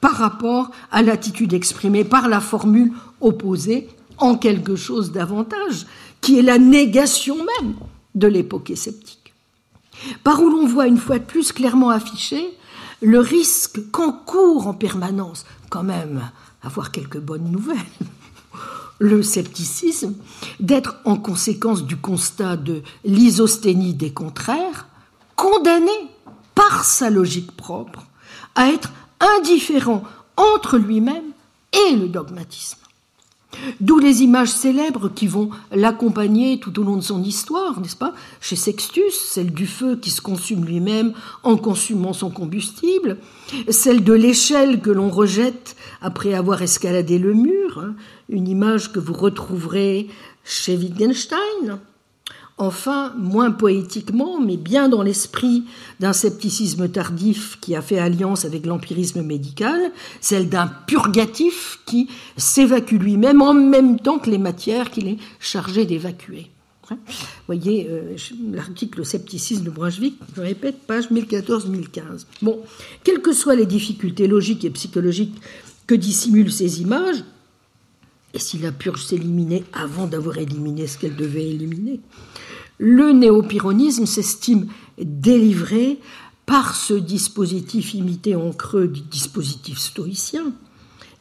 Speaker 2: par rapport à l'attitude exprimée par la formule opposée en quelque chose davantage, qui est la négation même de l'époque sceptique. Par où l'on voit une fois de plus clairement affiché le risque qu'encourt en permanence, quand même, avoir quelques bonnes nouvelles, le scepticisme, d'être en conséquence du constat de l'isosténie des contraires, condamné par sa logique propre à être indifférent entre lui-même et le dogmatisme. D'où les images célèbres qui vont l'accompagner tout au long de son histoire, n'est-ce pas? Chez Sextus, celle du feu qui se consume lui-même en consumant son combustible, celle de l'échelle que l'on rejette après avoir escaladé le mur, hein, une image que vous retrouverez chez Wittgenstein, Enfin, moins poétiquement, mais bien dans l'esprit d'un scepticisme tardif qui a fait alliance avec l'empirisme médical, celle d'un purgatif qui s'évacue lui-même en même temps que les matières qu'il est chargé d'évacuer. Vous voyez euh, l'article Scepticisme de Brunswick, je répète, page 1014-1015. Bon, quelles que soient les difficultés logiques et psychologiques que dissimulent ces images, si la purge s'éliminait avant d'avoir éliminé ce qu'elle devait éliminer, le néopyronisme s'estime délivré par ce dispositif imité en creux du dispositif stoïcien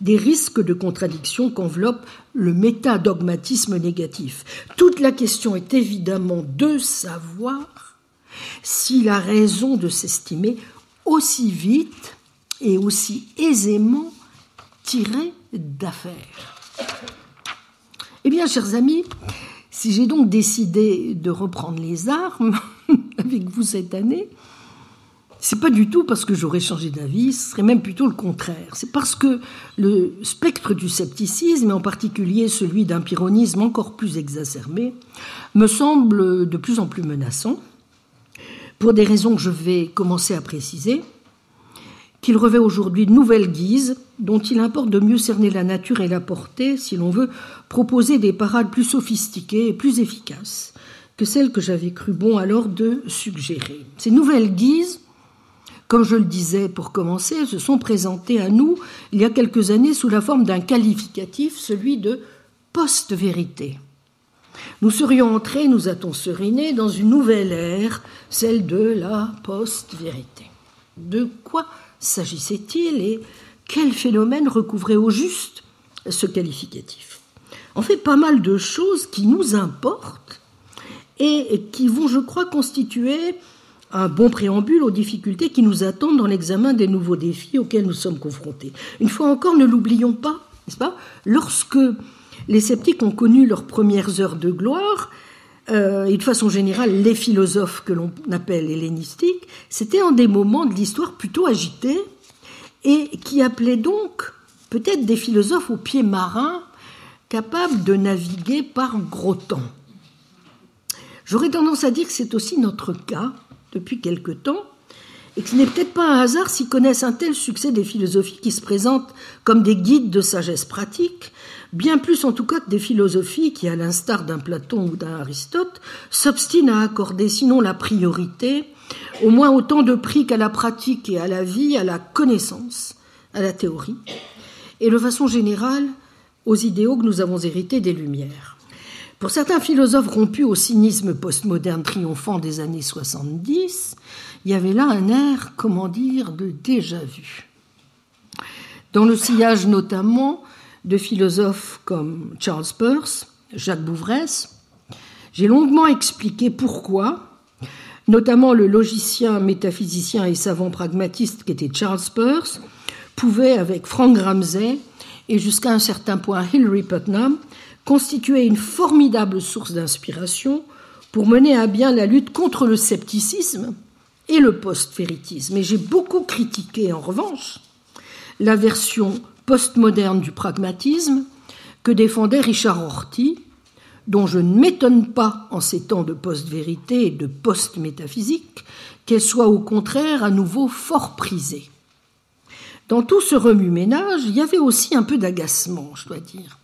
Speaker 2: des risques de contradiction qu'enveloppe le métadogmatisme négatif. Toute la question est évidemment de savoir s'il a raison de s'estimer aussi vite et aussi aisément tiré d'affaire. Eh bien, chers amis, si j'ai donc décidé de reprendre les armes avec vous cette année, c'est pas du tout parce que j'aurais changé d'avis, ce serait même plutôt le contraire. C'est parce que le spectre du scepticisme, et en particulier celui d'un pyrrhonisme encore plus exacerbé, me semble de plus en plus menaçant, pour des raisons que je vais commencer à préciser, qu'il revêt aujourd'hui de nouvelles guises dont il importe de mieux cerner la nature et la portée si l'on veut proposer des parades plus sophistiquées et plus efficaces que celles que j'avais cru bon alors de suggérer. Ces nouvelles guises, comme je le disais pour commencer, se sont présentées à nous il y a quelques années sous la forme d'un qualificatif, celui de post-vérité. Nous serions entrés, nous a-t-on seriné, dans une nouvelle ère, celle de la post-vérité. De quoi s'agissait-il et quel phénomène recouvrait au juste ce qualificatif? En fait, pas mal de choses qui nous importent et qui vont, je crois, constituer un bon préambule aux difficultés qui nous attendent dans l'examen des nouveaux défis auxquels nous sommes confrontés. Une fois encore, ne l'oublions pas, n'est-ce pas? Lorsque les sceptiques ont connu leurs premières heures de gloire, euh, et de façon générale les philosophes que l'on appelle hellénistiques, c'était en des moments de l'histoire plutôt agités et qui appelaient donc peut-être des philosophes aux pieds marins capables de naviguer par gros temps. J'aurais tendance à dire que c'est aussi notre cas depuis quelque temps, et ce n'est peut-être pas un hasard s'ils connaissent un tel succès des philosophies qui se présentent comme des guides de sagesse pratique, bien plus en tout cas que des philosophies qui, à l'instar d'un Platon ou d'un Aristote, s'obstinent à accorder sinon la priorité, au moins autant de prix qu'à la pratique et à la vie, à la connaissance, à la théorie, et de façon générale aux idéaux que nous avons hérités des Lumières. Pour certains philosophes rompus au cynisme postmoderne triomphant des années 70, il y avait là un air, comment dire, de déjà-vu. Dans le sillage notamment de philosophes comme Charles Peirce, Jacques Bouvresse, j'ai longuement expliqué pourquoi, notamment le logicien, métaphysicien et savant pragmatiste qu'était Charles Peirce, pouvait, avec Frank Ramsey et jusqu'à un certain point Hilary Putnam, constituer une formidable source d'inspiration pour mener à bien la lutte contre le scepticisme et le post-véritisme. Et j'ai beaucoup critiqué, en revanche, la version postmoderne du pragmatisme que défendait Richard Rorty, dont je ne m'étonne pas en ces temps de post-vérité et de post-métaphysique qu'elle soit au contraire à nouveau fort prisée. Dans tout ce remue-ménage, il y avait aussi un peu d'agacement, je dois dire.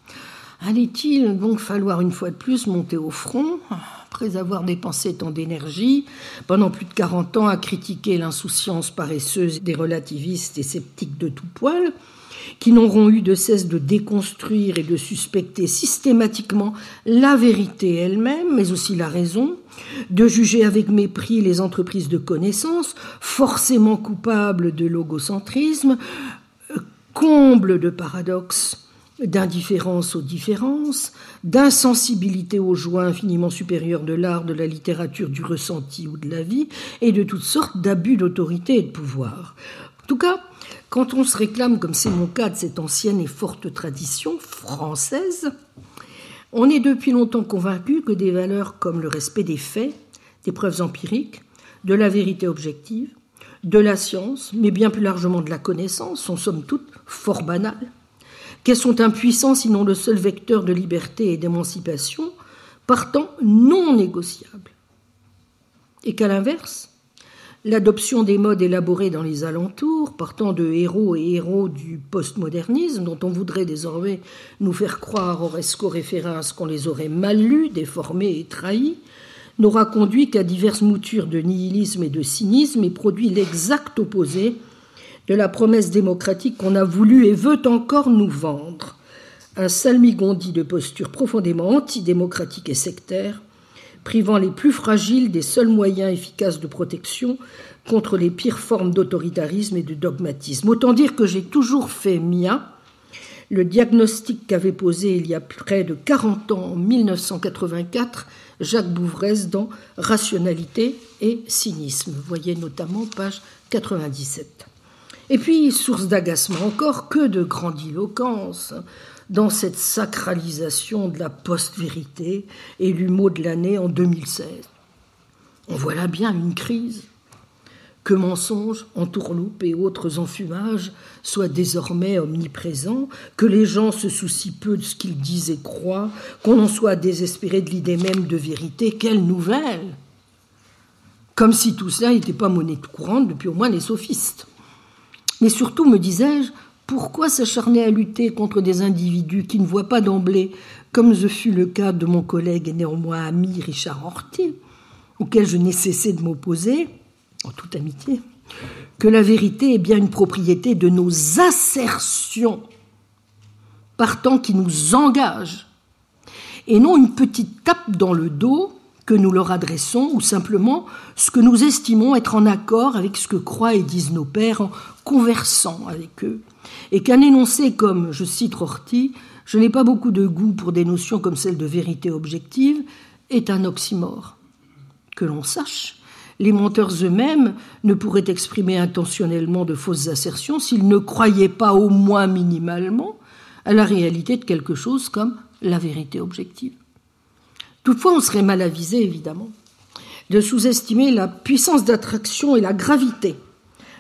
Speaker 2: Allait-il donc falloir une fois de plus monter au front, après avoir dépensé tant d'énergie, pendant plus de 40 ans à critiquer l'insouciance paresseuse des relativistes et sceptiques de tout poil, qui n'auront eu de cesse de déconstruire et de suspecter systématiquement la vérité elle-même, mais aussi la raison, de juger avec mépris les entreprises de connaissance, forcément coupables de logocentrisme, comble de paradoxes d'indifférence aux différences, d'insensibilité aux joies infiniment supérieures de l'art, de la littérature, du ressenti ou de la vie, et de toutes sortes d'abus d'autorité et de pouvoir. En tout cas, quand on se réclame, comme c'est mon cas, de cette ancienne et forte tradition française, on est depuis longtemps convaincu que des valeurs comme le respect des faits, des preuves empiriques, de la vérité objective, de la science, mais bien plus largement de la connaissance, sont somme toute fort banales, qu'elles sont impuissantes sinon le seul vecteur de liberté et d'émancipation, partant non négociables. Et qu'à l'inverse, l'adoption des modes élaborés dans les alentours, partant de héros et héros du postmodernisme, dont on voudrait désormais nous faire croire aux références qu'on les aurait mal lus, déformés et trahis, n'aura conduit qu'à diverses moutures de nihilisme et de cynisme et produit l'exact opposé de la promesse démocratique qu'on a voulu et veut encore nous vendre. Un salmigondi de posture profondément antidémocratique et sectaire, privant les plus fragiles des seuls moyens efficaces de protection contre les pires formes d'autoritarisme et de dogmatisme. Autant dire que j'ai toujours fait mien le diagnostic qu'avait posé il y a près de 40 ans, en 1984, Jacques Bouvresse dans Rationalité et cynisme. Vous voyez notamment page 97. Et puis, source d'agacement encore, que de grandiloquence dans cette sacralisation de la post-vérité, élu mot de l'année en 2016. On voit là bien une crise. Que mensonges, entourloupes et autres enfumages soient désormais omniprésents, que les gens se soucient peu de ce qu'ils disent et croient, qu'on en soit désespéré de l'idée même de vérité, quelle nouvelle Comme si tout cela n'était pas monnaie courante depuis au moins les sophistes. Mais surtout, me disais-je, pourquoi s'acharner à lutter contre des individus qui ne voient pas d'emblée, comme ce fut le cas de mon collègue et néanmoins ami Richard Horty, auquel je n'ai cessé de m'opposer, en toute amitié, que la vérité est bien une propriété de nos assertions, partant qui nous engagent, et non une petite tape dans le dos que nous leur adressons, ou simplement ce que nous estimons être en accord avec ce que croient et disent nos pères en conversant avec eux et qu'un énoncé comme, je cite Rorty, je n'ai pas beaucoup de goût pour des notions comme celle de vérité objective, est un oxymore. Que l'on sache, les menteurs eux-mêmes ne pourraient exprimer intentionnellement de fausses assertions s'ils ne croyaient pas au moins minimalement à la réalité de quelque chose comme la vérité objective. Toutefois, on serait mal avisé, évidemment, de sous-estimer la puissance d'attraction et la gravité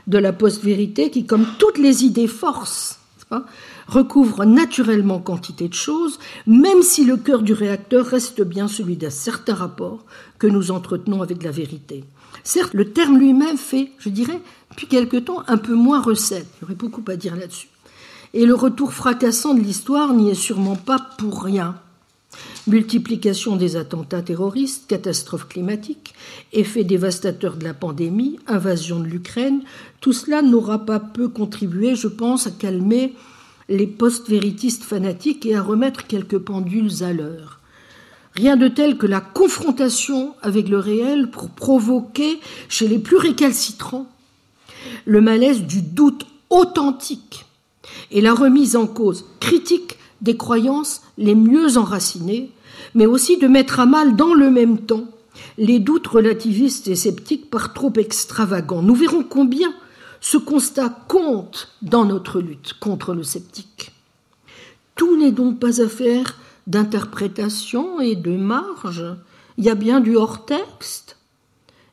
Speaker 2: de la post-vérité qui, comme toutes les idées forces, recouvre naturellement quantité de choses, même si le cœur du réacteur reste bien celui d'un certain rapport que nous entretenons avec la vérité. Certes, le terme lui-même fait, je dirais, depuis quelque temps, un peu moins recette. Il y aurait beaucoup à dire là-dessus. Et le retour fracassant de l'histoire n'y est sûrement pas pour rien. Multiplication des attentats terroristes, catastrophes climatiques, effets dévastateurs de la pandémie, invasion de l'Ukraine, tout cela n'aura pas peu contribué, je pense, à calmer les post-véritistes fanatiques et à remettre quelques pendules à l'heure. Rien de tel que la confrontation avec le réel pour provoquer chez les plus récalcitrants le malaise du doute authentique et la remise en cause critique des croyances les mieux enracinées, mais aussi de mettre à mal dans le même temps les doutes relativistes et sceptiques par trop extravagants. Nous verrons combien ce constat compte dans notre lutte contre le sceptique. Tout n'est donc pas affaire d'interprétation et de marge. Il y a bien du hors-texte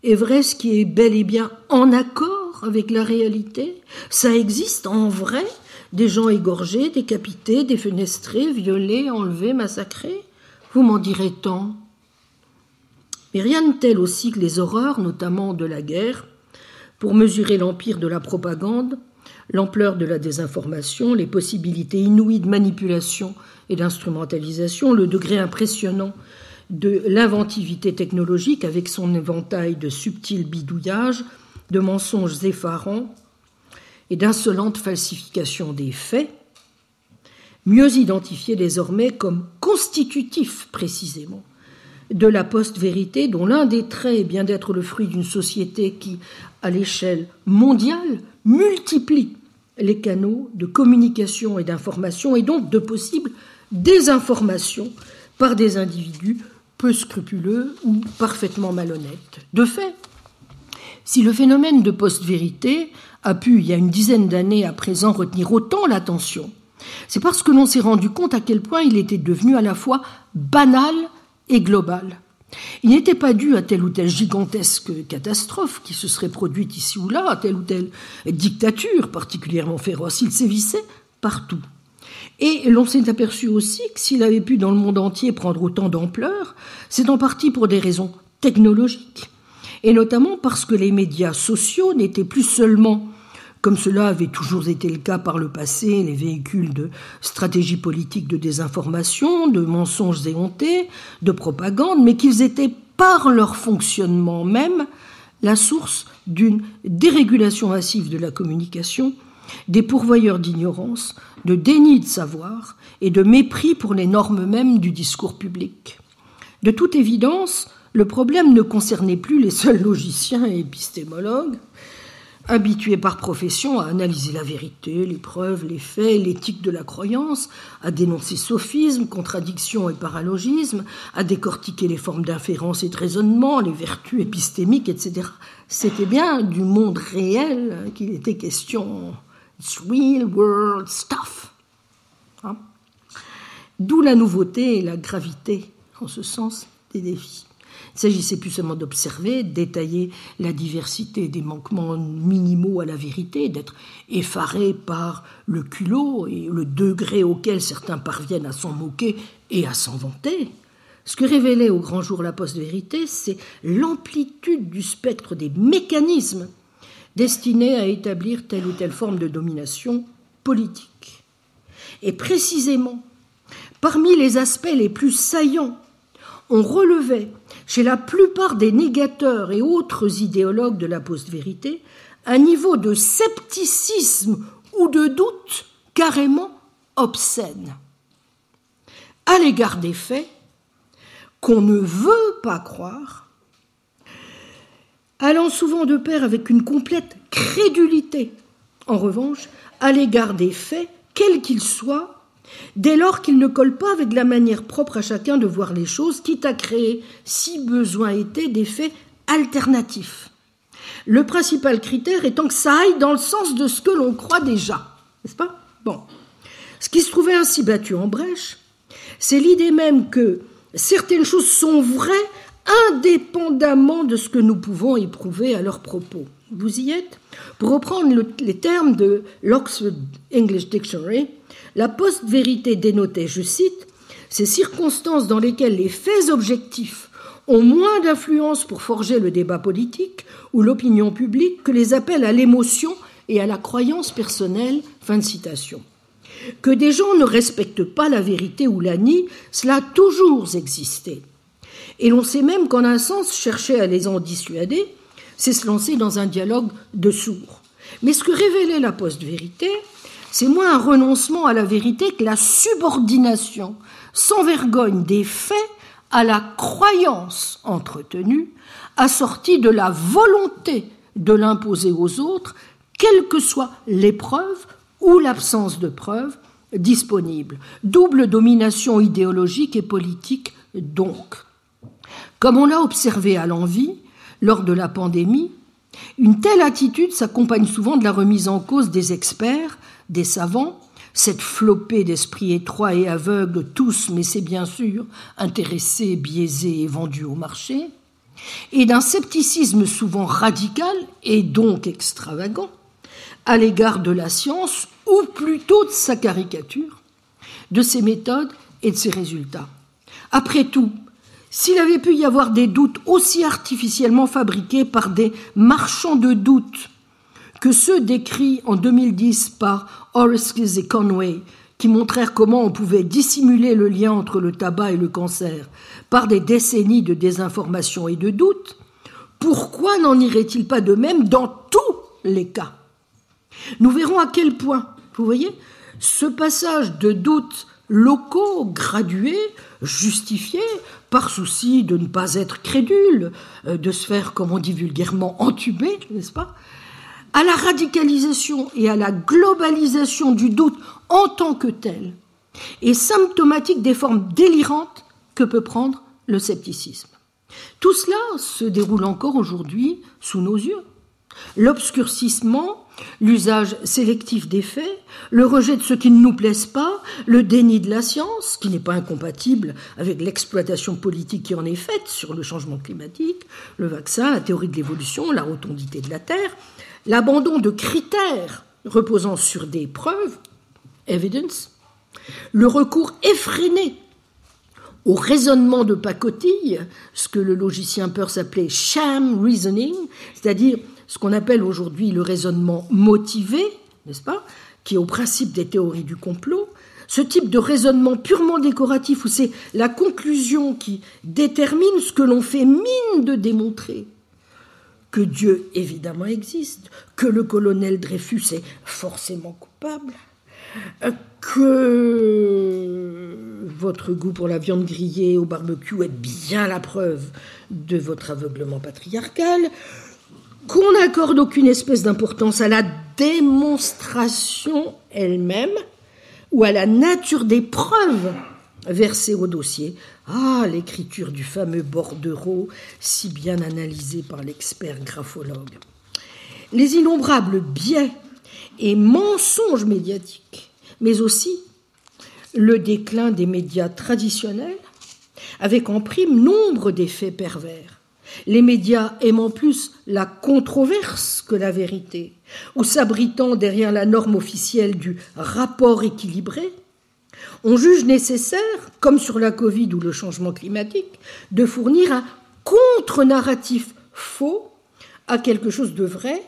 Speaker 2: Est vrai ce qui est bel et bien en accord avec la réalité Ça existe en vrai Des gens égorgés, décapités, défenestrés, violés, enlevés, massacrés Vous m'en direz tant. Mais rien de tel aussi que les horreurs, notamment de la guerre, pour mesurer l'empire de la propagande, l'ampleur de la désinformation, les possibilités inouïes de manipulation et d'instrumentalisation, le degré impressionnant de l'inventivité technologique avec son éventail de subtils bidouillages, de mensonges effarants et d'insolentes falsifications des faits, mieux identifiés désormais comme constitutifs précisément de la post-vérité dont l'un des traits est bien d'être le fruit d'une société qui, à l'échelle mondiale, multiplie les canaux de communication et d'information et donc de possibles désinformations par des individus peu scrupuleux ou parfaitement malhonnêtes. De fait, si le phénomène de post-vérité a pu, il y a une dizaine d'années à présent, retenir autant l'attention, c'est parce que l'on s'est rendu compte à quel point il était devenu à la fois banal et global. Il n'était pas dû à telle ou telle gigantesque catastrophe qui se serait produite ici ou là, à telle ou telle dictature particulièrement féroce. Il sévissait partout. Et l'on s'est aperçu aussi que s'il avait pu dans le monde entier prendre autant d'ampleur, c'est en partie pour des raisons technologiques, et notamment parce que les médias sociaux n'étaient plus seulement comme cela avait toujours été le cas par le passé, les véhicules de stratégie politique de désinformation, de mensonges éhontés, de propagande, mais qu'ils étaient par leur fonctionnement même la source d'une dérégulation massive de la communication, des pourvoyeurs d'ignorance, de déni de savoir et de mépris pour les normes mêmes du discours public. De toute évidence, le problème ne concernait plus les seuls logiciens et épistémologues, habitués par profession à analyser la vérité, les preuves, les faits, l'éthique de la croyance, à dénoncer sophismes, contradictions et paralogismes, à décortiquer les formes d'inférence et de raisonnement, les vertus épistémiques, etc. C'était bien du monde réel qu'il était question. It's real world stuff. Hein. D'où la nouveauté et la gravité, en ce sens, des défis. Il s'agissait plus seulement d'observer, détailler la diversité des manquements minimaux à la vérité, d'être effaré par le culot et le degré auquel certains parviennent à s'en moquer et à s'en vanter. Ce que révélait au grand jour la post-vérité, c'est l'amplitude du spectre des mécanismes destinés à établir telle ou telle forme de domination politique. Et précisément, parmi les aspects les plus saillants, on relevait chez la plupart des négateurs et autres idéologues de la post-vérité, un niveau de scepticisme ou de doute carrément obscène. À l'égard des faits qu'on ne veut pas croire, allant souvent de pair avec une complète crédulité, en revanche, à l'égard des faits, quels qu'ils soient, dès lors qu'il ne colle pas avec la manière propre à chacun de voir les choses, quitte à créer, si besoin était, des faits alternatifs. Le principal critère étant que ça aille dans le sens de ce que l'on croit déjà. N'est-ce pas? Bon. Ce qui se trouvait ainsi battu en brèche, c'est l'idée même que certaines choses sont vraies indépendamment de ce que nous pouvons éprouver à leur propos. Vous y êtes? Pour reprendre les termes de l'Oxford English Dictionary, la post-vérité dénotait, je cite, ces circonstances dans lesquelles les faits objectifs ont moins d'influence pour forger le débat politique ou l'opinion publique que les appels à l'émotion et à la croyance personnelle. Fin citation. Que des gens ne respectent pas la vérité ou la nient, cela a toujours existé. Et l'on sait même qu'en un sens, chercher à les en dissuader, c'est se lancer dans un dialogue de sourds. Mais ce que révélait la post-vérité, c'est moins un renoncement à la vérité que la subordination sans vergogne des faits à la croyance entretenue, assortie de la volonté de l'imposer aux autres, quelle que soit l'épreuve ou l'absence de preuves disponibles. Double domination idéologique et politique donc. Comme on l'a observé à l'envie, lors de la pandémie, une telle attitude s'accompagne souvent de la remise en cause des experts des savants, cette flopée d'esprits étroits et aveugles, tous, mais c'est bien sûr, intéressés, biaisés et vendus au marché, et d'un scepticisme souvent radical et donc extravagant à l'égard de la science, ou plutôt de sa caricature, de ses méthodes et de ses résultats. Après tout, s'il avait pu y avoir des doutes aussi artificiellement fabriqués par des marchands de doutes que ceux décrits en 2010 par Oreskes et Conway, qui montrèrent comment on pouvait dissimuler le lien entre le tabac et le cancer par des décennies de désinformation et de doutes, pourquoi n'en irait-il pas de même dans tous les cas? Nous verrons à quel point, vous voyez, ce passage de doutes locaux, gradués, justifiés, par souci de ne pas être crédule, euh, de se faire, comme on dit vulgairement, entuber, n'est-ce pas? À la radicalisation et à la globalisation du doute en tant que tel est symptomatique des formes délirantes que peut prendre le scepticisme. Tout cela se déroule encore aujourd'hui sous nos yeux. L'obscurcissement, l'usage sélectif des faits, le rejet de ce qui ne nous plaise pas, le déni de la science, qui n'est pas incompatible avec l'exploitation politique qui en est faite sur le changement climatique, le vaccin, la théorie de l'évolution, la rotondité de la Terre, l'abandon de critères reposant sur des preuves, evidence, le recours effréné au raisonnement de pacotille, ce que le logicien Peirce appelait sham reasoning, c'est-à-dire ce qu'on appelle aujourd'hui le raisonnement motivé, n'est-ce pas, qui est au principe des théories du complot, ce type de raisonnement purement décoratif où c'est la conclusion qui détermine ce que l'on fait mine de démontrer, que Dieu évidemment existe, que le colonel Dreyfus est forcément coupable, que votre goût pour la viande grillée au barbecue est bien la preuve de votre aveuglement patriarcal, qu'on n'accorde aucune espèce d'importance à la démonstration elle-même ou à la nature des preuves versées au dossier. Ah, l'écriture du fameux bordereau, si bien analysé par l'expert graphologue. Les innombrables biais et mensonges médiatiques, mais aussi le déclin des médias traditionnels, avec en prime nombre d'effets pervers. Les médias aimant plus la controverse que la vérité, ou s'abritant derrière la norme officielle du rapport équilibré, on juge nécessaire, comme sur la Covid ou le changement climatique, de fournir un contre-narratif faux à quelque chose de vrai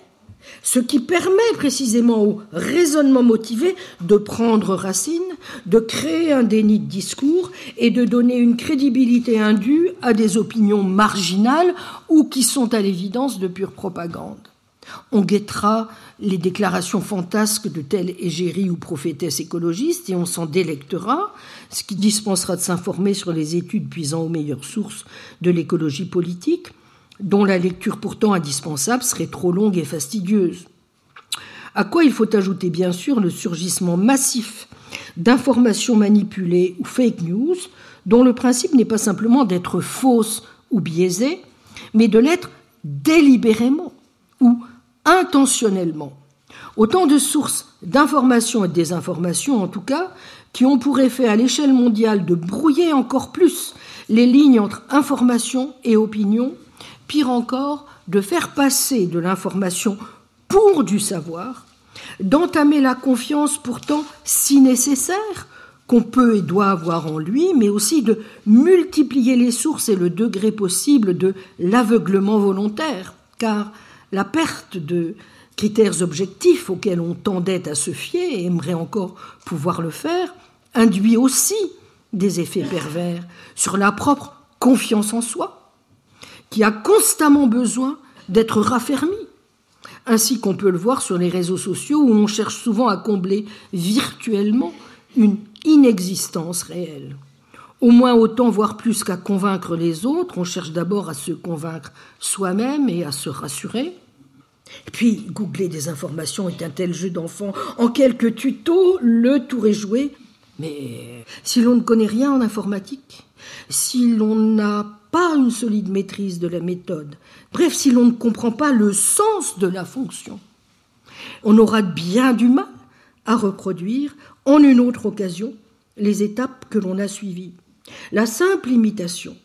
Speaker 2: ce qui permet précisément au raisonnement motivé de prendre racine, de créer un déni de discours et de donner une crédibilité indue à des opinions marginales ou qui sont à l'évidence de pure propagande. On guettera les déclarations fantasques de telle égérie ou prophétesse écologiste et on s'en délectera, ce qui dispensera de s'informer sur les études puisant aux meilleures sources de l'écologie politique dont la lecture pourtant indispensable serait trop longue et fastidieuse. À quoi il faut ajouter bien sûr le surgissement massif d'informations manipulées ou fake news, dont le principe n'est pas simplement d'être fausse ou biaisée, mais de l'être délibérément ou intentionnellement. Autant de sources d'informations et de désinformations, en tout cas, qui ont pour effet à l'échelle mondiale de brouiller encore plus les lignes entre information et opinion, pire encore, de faire passer de l'information pour du savoir, d'entamer la confiance pourtant si nécessaire qu'on peut et doit avoir en lui, mais aussi de multiplier les sources et le degré possible de l'aveuglement volontaire, car la perte de critères objectifs auxquels on tendait à se fier et aimerait encore pouvoir le faire, induit aussi des effets pervers sur la propre confiance en soi, qui a constamment besoin d'être raffermi, ainsi qu'on peut le voir sur les réseaux sociaux où on cherche souvent à combler virtuellement une inexistence réelle. Au moins autant, voire plus qu'à convaincre les autres, on cherche d'abord à se convaincre soi-même et à se rassurer. Puis, googler des informations est un tel jeu d'enfant. En quelques tutos, le tour est joué. Mais si l'on ne connaît rien en informatique, si l'on n'a pas une solide maîtrise de la méthode, bref, si l'on ne comprend pas le sens de la fonction, on aura bien du mal à reproduire en une autre occasion les étapes que l'on a suivies. La simple imitation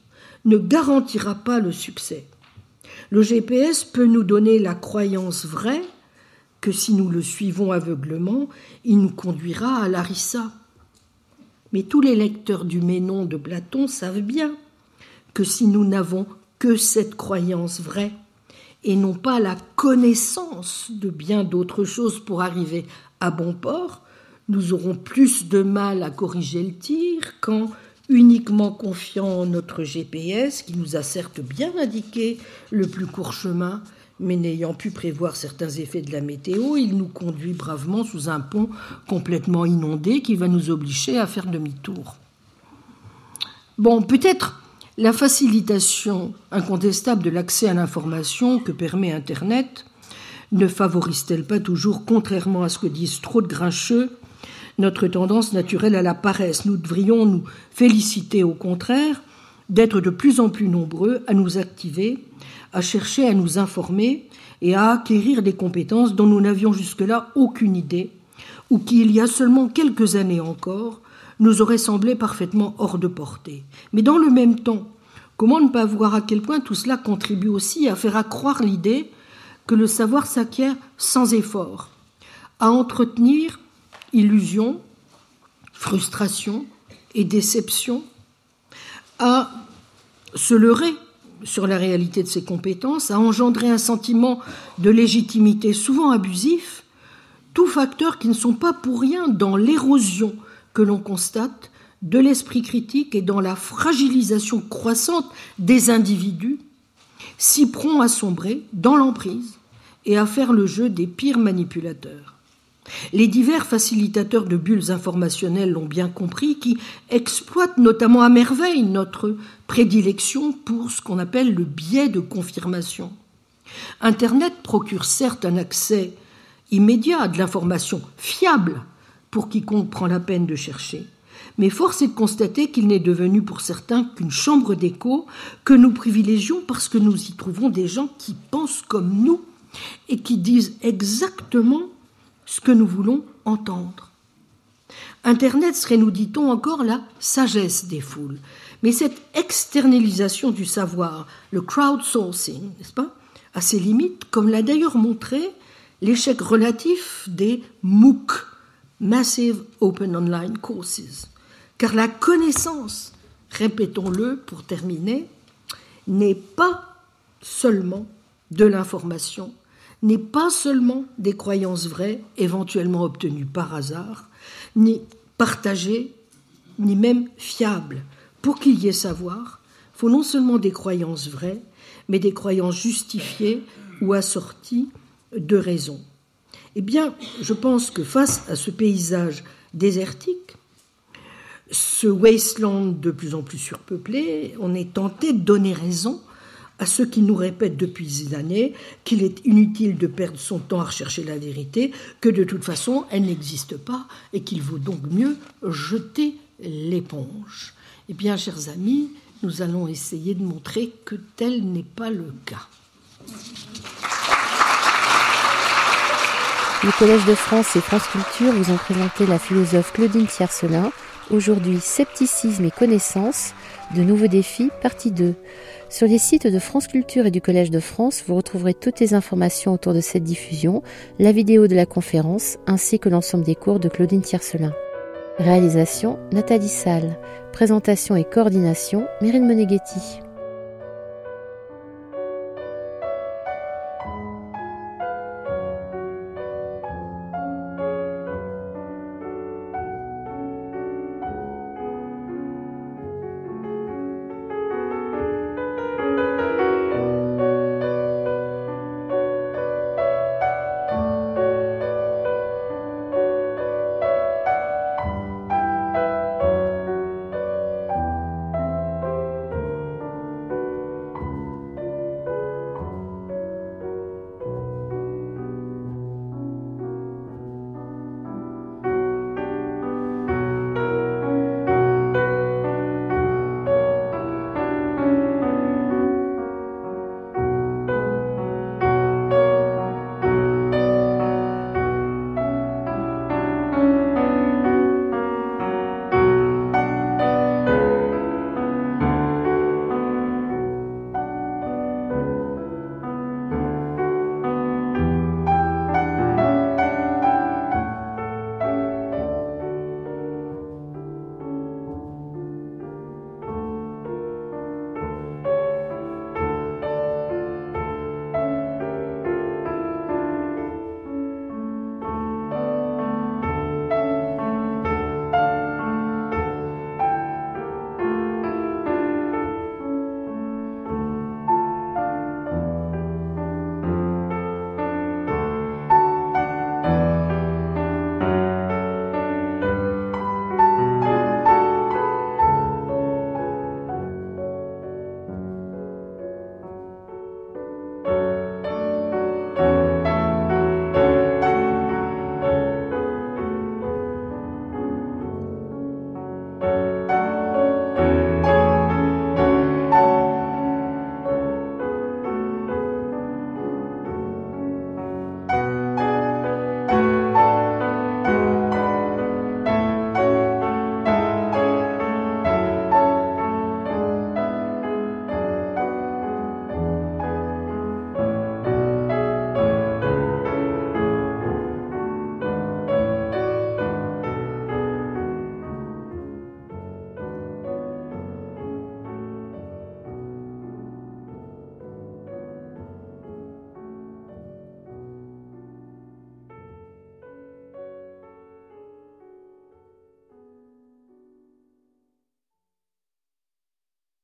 Speaker 2: ne garantira pas le succès. Le GPS peut nous donner la croyance vraie que si nous le suivons aveuglement, il nous conduira à Larissa. Mais tous les lecteurs du Ménon de Platon savent bien que si nous n'avons que cette croyance vraie, et non pas la connaissance de bien d'autres choses pour arriver à bon port, nous aurons plus de mal à corriger le tir quand, uniquement confiant en notre GPS, qui nous a certes bien indiqué le plus court chemin, mais n'ayant pu prévoir certains effets de la météo, il nous conduit bravement sous un pont complètement inondé qui va nous obliger à faire demi-tour. Bon, peut-être la facilitation incontestable de l'accès à l'information que permet Internet ne favorise-t-elle pas toujours, contrairement à ce que disent trop de grincheux, notre tendance naturelle à la paresse Nous devrions nous féliciter au contraire d'être de plus en plus nombreux à nous activer à chercher à nous informer et à acquérir des compétences dont nous n'avions jusque-là aucune idée, ou qui, il y a seulement quelques années encore, nous auraient semblé parfaitement hors de portée. Mais dans le même temps, comment ne pas voir à quel point tout cela contribue aussi à faire accroire l'idée que le savoir s'acquiert sans effort, à entretenir illusion, frustration et déception, à se leurrer sur la réalité de ses compétences, a engendré un sentiment de légitimité souvent abusif, tous facteurs qui ne sont pas pour rien dans l'érosion que l'on constate de l'esprit critique et dans la fragilisation croissante des individus, si prompts à sombrer dans l'emprise et à faire le jeu des pires manipulateurs. Les divers facilitateurs de bulles informationnelles l'ont bien compris, qui exploitent notamment à merveille notre prédilection pour ce qu'on appelle le biais de confirmation. Internet procure certes un accès immédiat à de l'information fiable pour quiconque prend la peine de chercher, mais force est de constater qu'il n'est devenu pour certains qu'une chambre d'écho que nous privilégions parce que nous y trouvons des gens qui pensent comme nous et qui disent exactement ce que nous voulons entendre. Internet serait, nous dit-on, encore la sagesse des foules. Mais cette externalisation du savoir, le crowdsourcing, n'est-ce pas, a ses limites, comme l'a d'ailleurs montré l'échec relatif des MOOC, Massive Open Online Courses. Car la connaissance, répétons-le pour terminer, n'est pas seulement de l'information, n'est pas seulement des croyances vraies, éventuellement obtenues par hasard, ni partagées, ni même fiables. Pour qu'il y ait savoir, faut non seulement des croyances vraies, mais des croyances justifiées ou assorties de raisons. Eh bien, je pense que face à ce paysage désertique, ce wasteland de plus en plus surpeuplé, on est tenté de donner raison à ceux qui nous répètent depuis des années qu'il est inutile de perdre son temps à rechercher la vérité, que de toute façon elle n'existe pas et qu'il vaut donc mieux jeter l'éponge. Eh bien, chers amis, nous allons essayer de montrer que tel n'est pas le cas.
Speaker 1: Le Collège de France et France Culture vous ont présenté la philosophe Claudine Tiercelin. Aujourd'hui, Scepticisme et connaissance, de nouveaux défis, partie 2. Sur les sites de France Culture et du Collège de France, vous retrouverez toutes les informations autour de cette diffusion, la vidéo de la conférence, ainsi que l'ensemble des cours de Claudine Tiercelin. Réalisation Nathalie Salle. Présentation et coordination Myrine Moneghetti.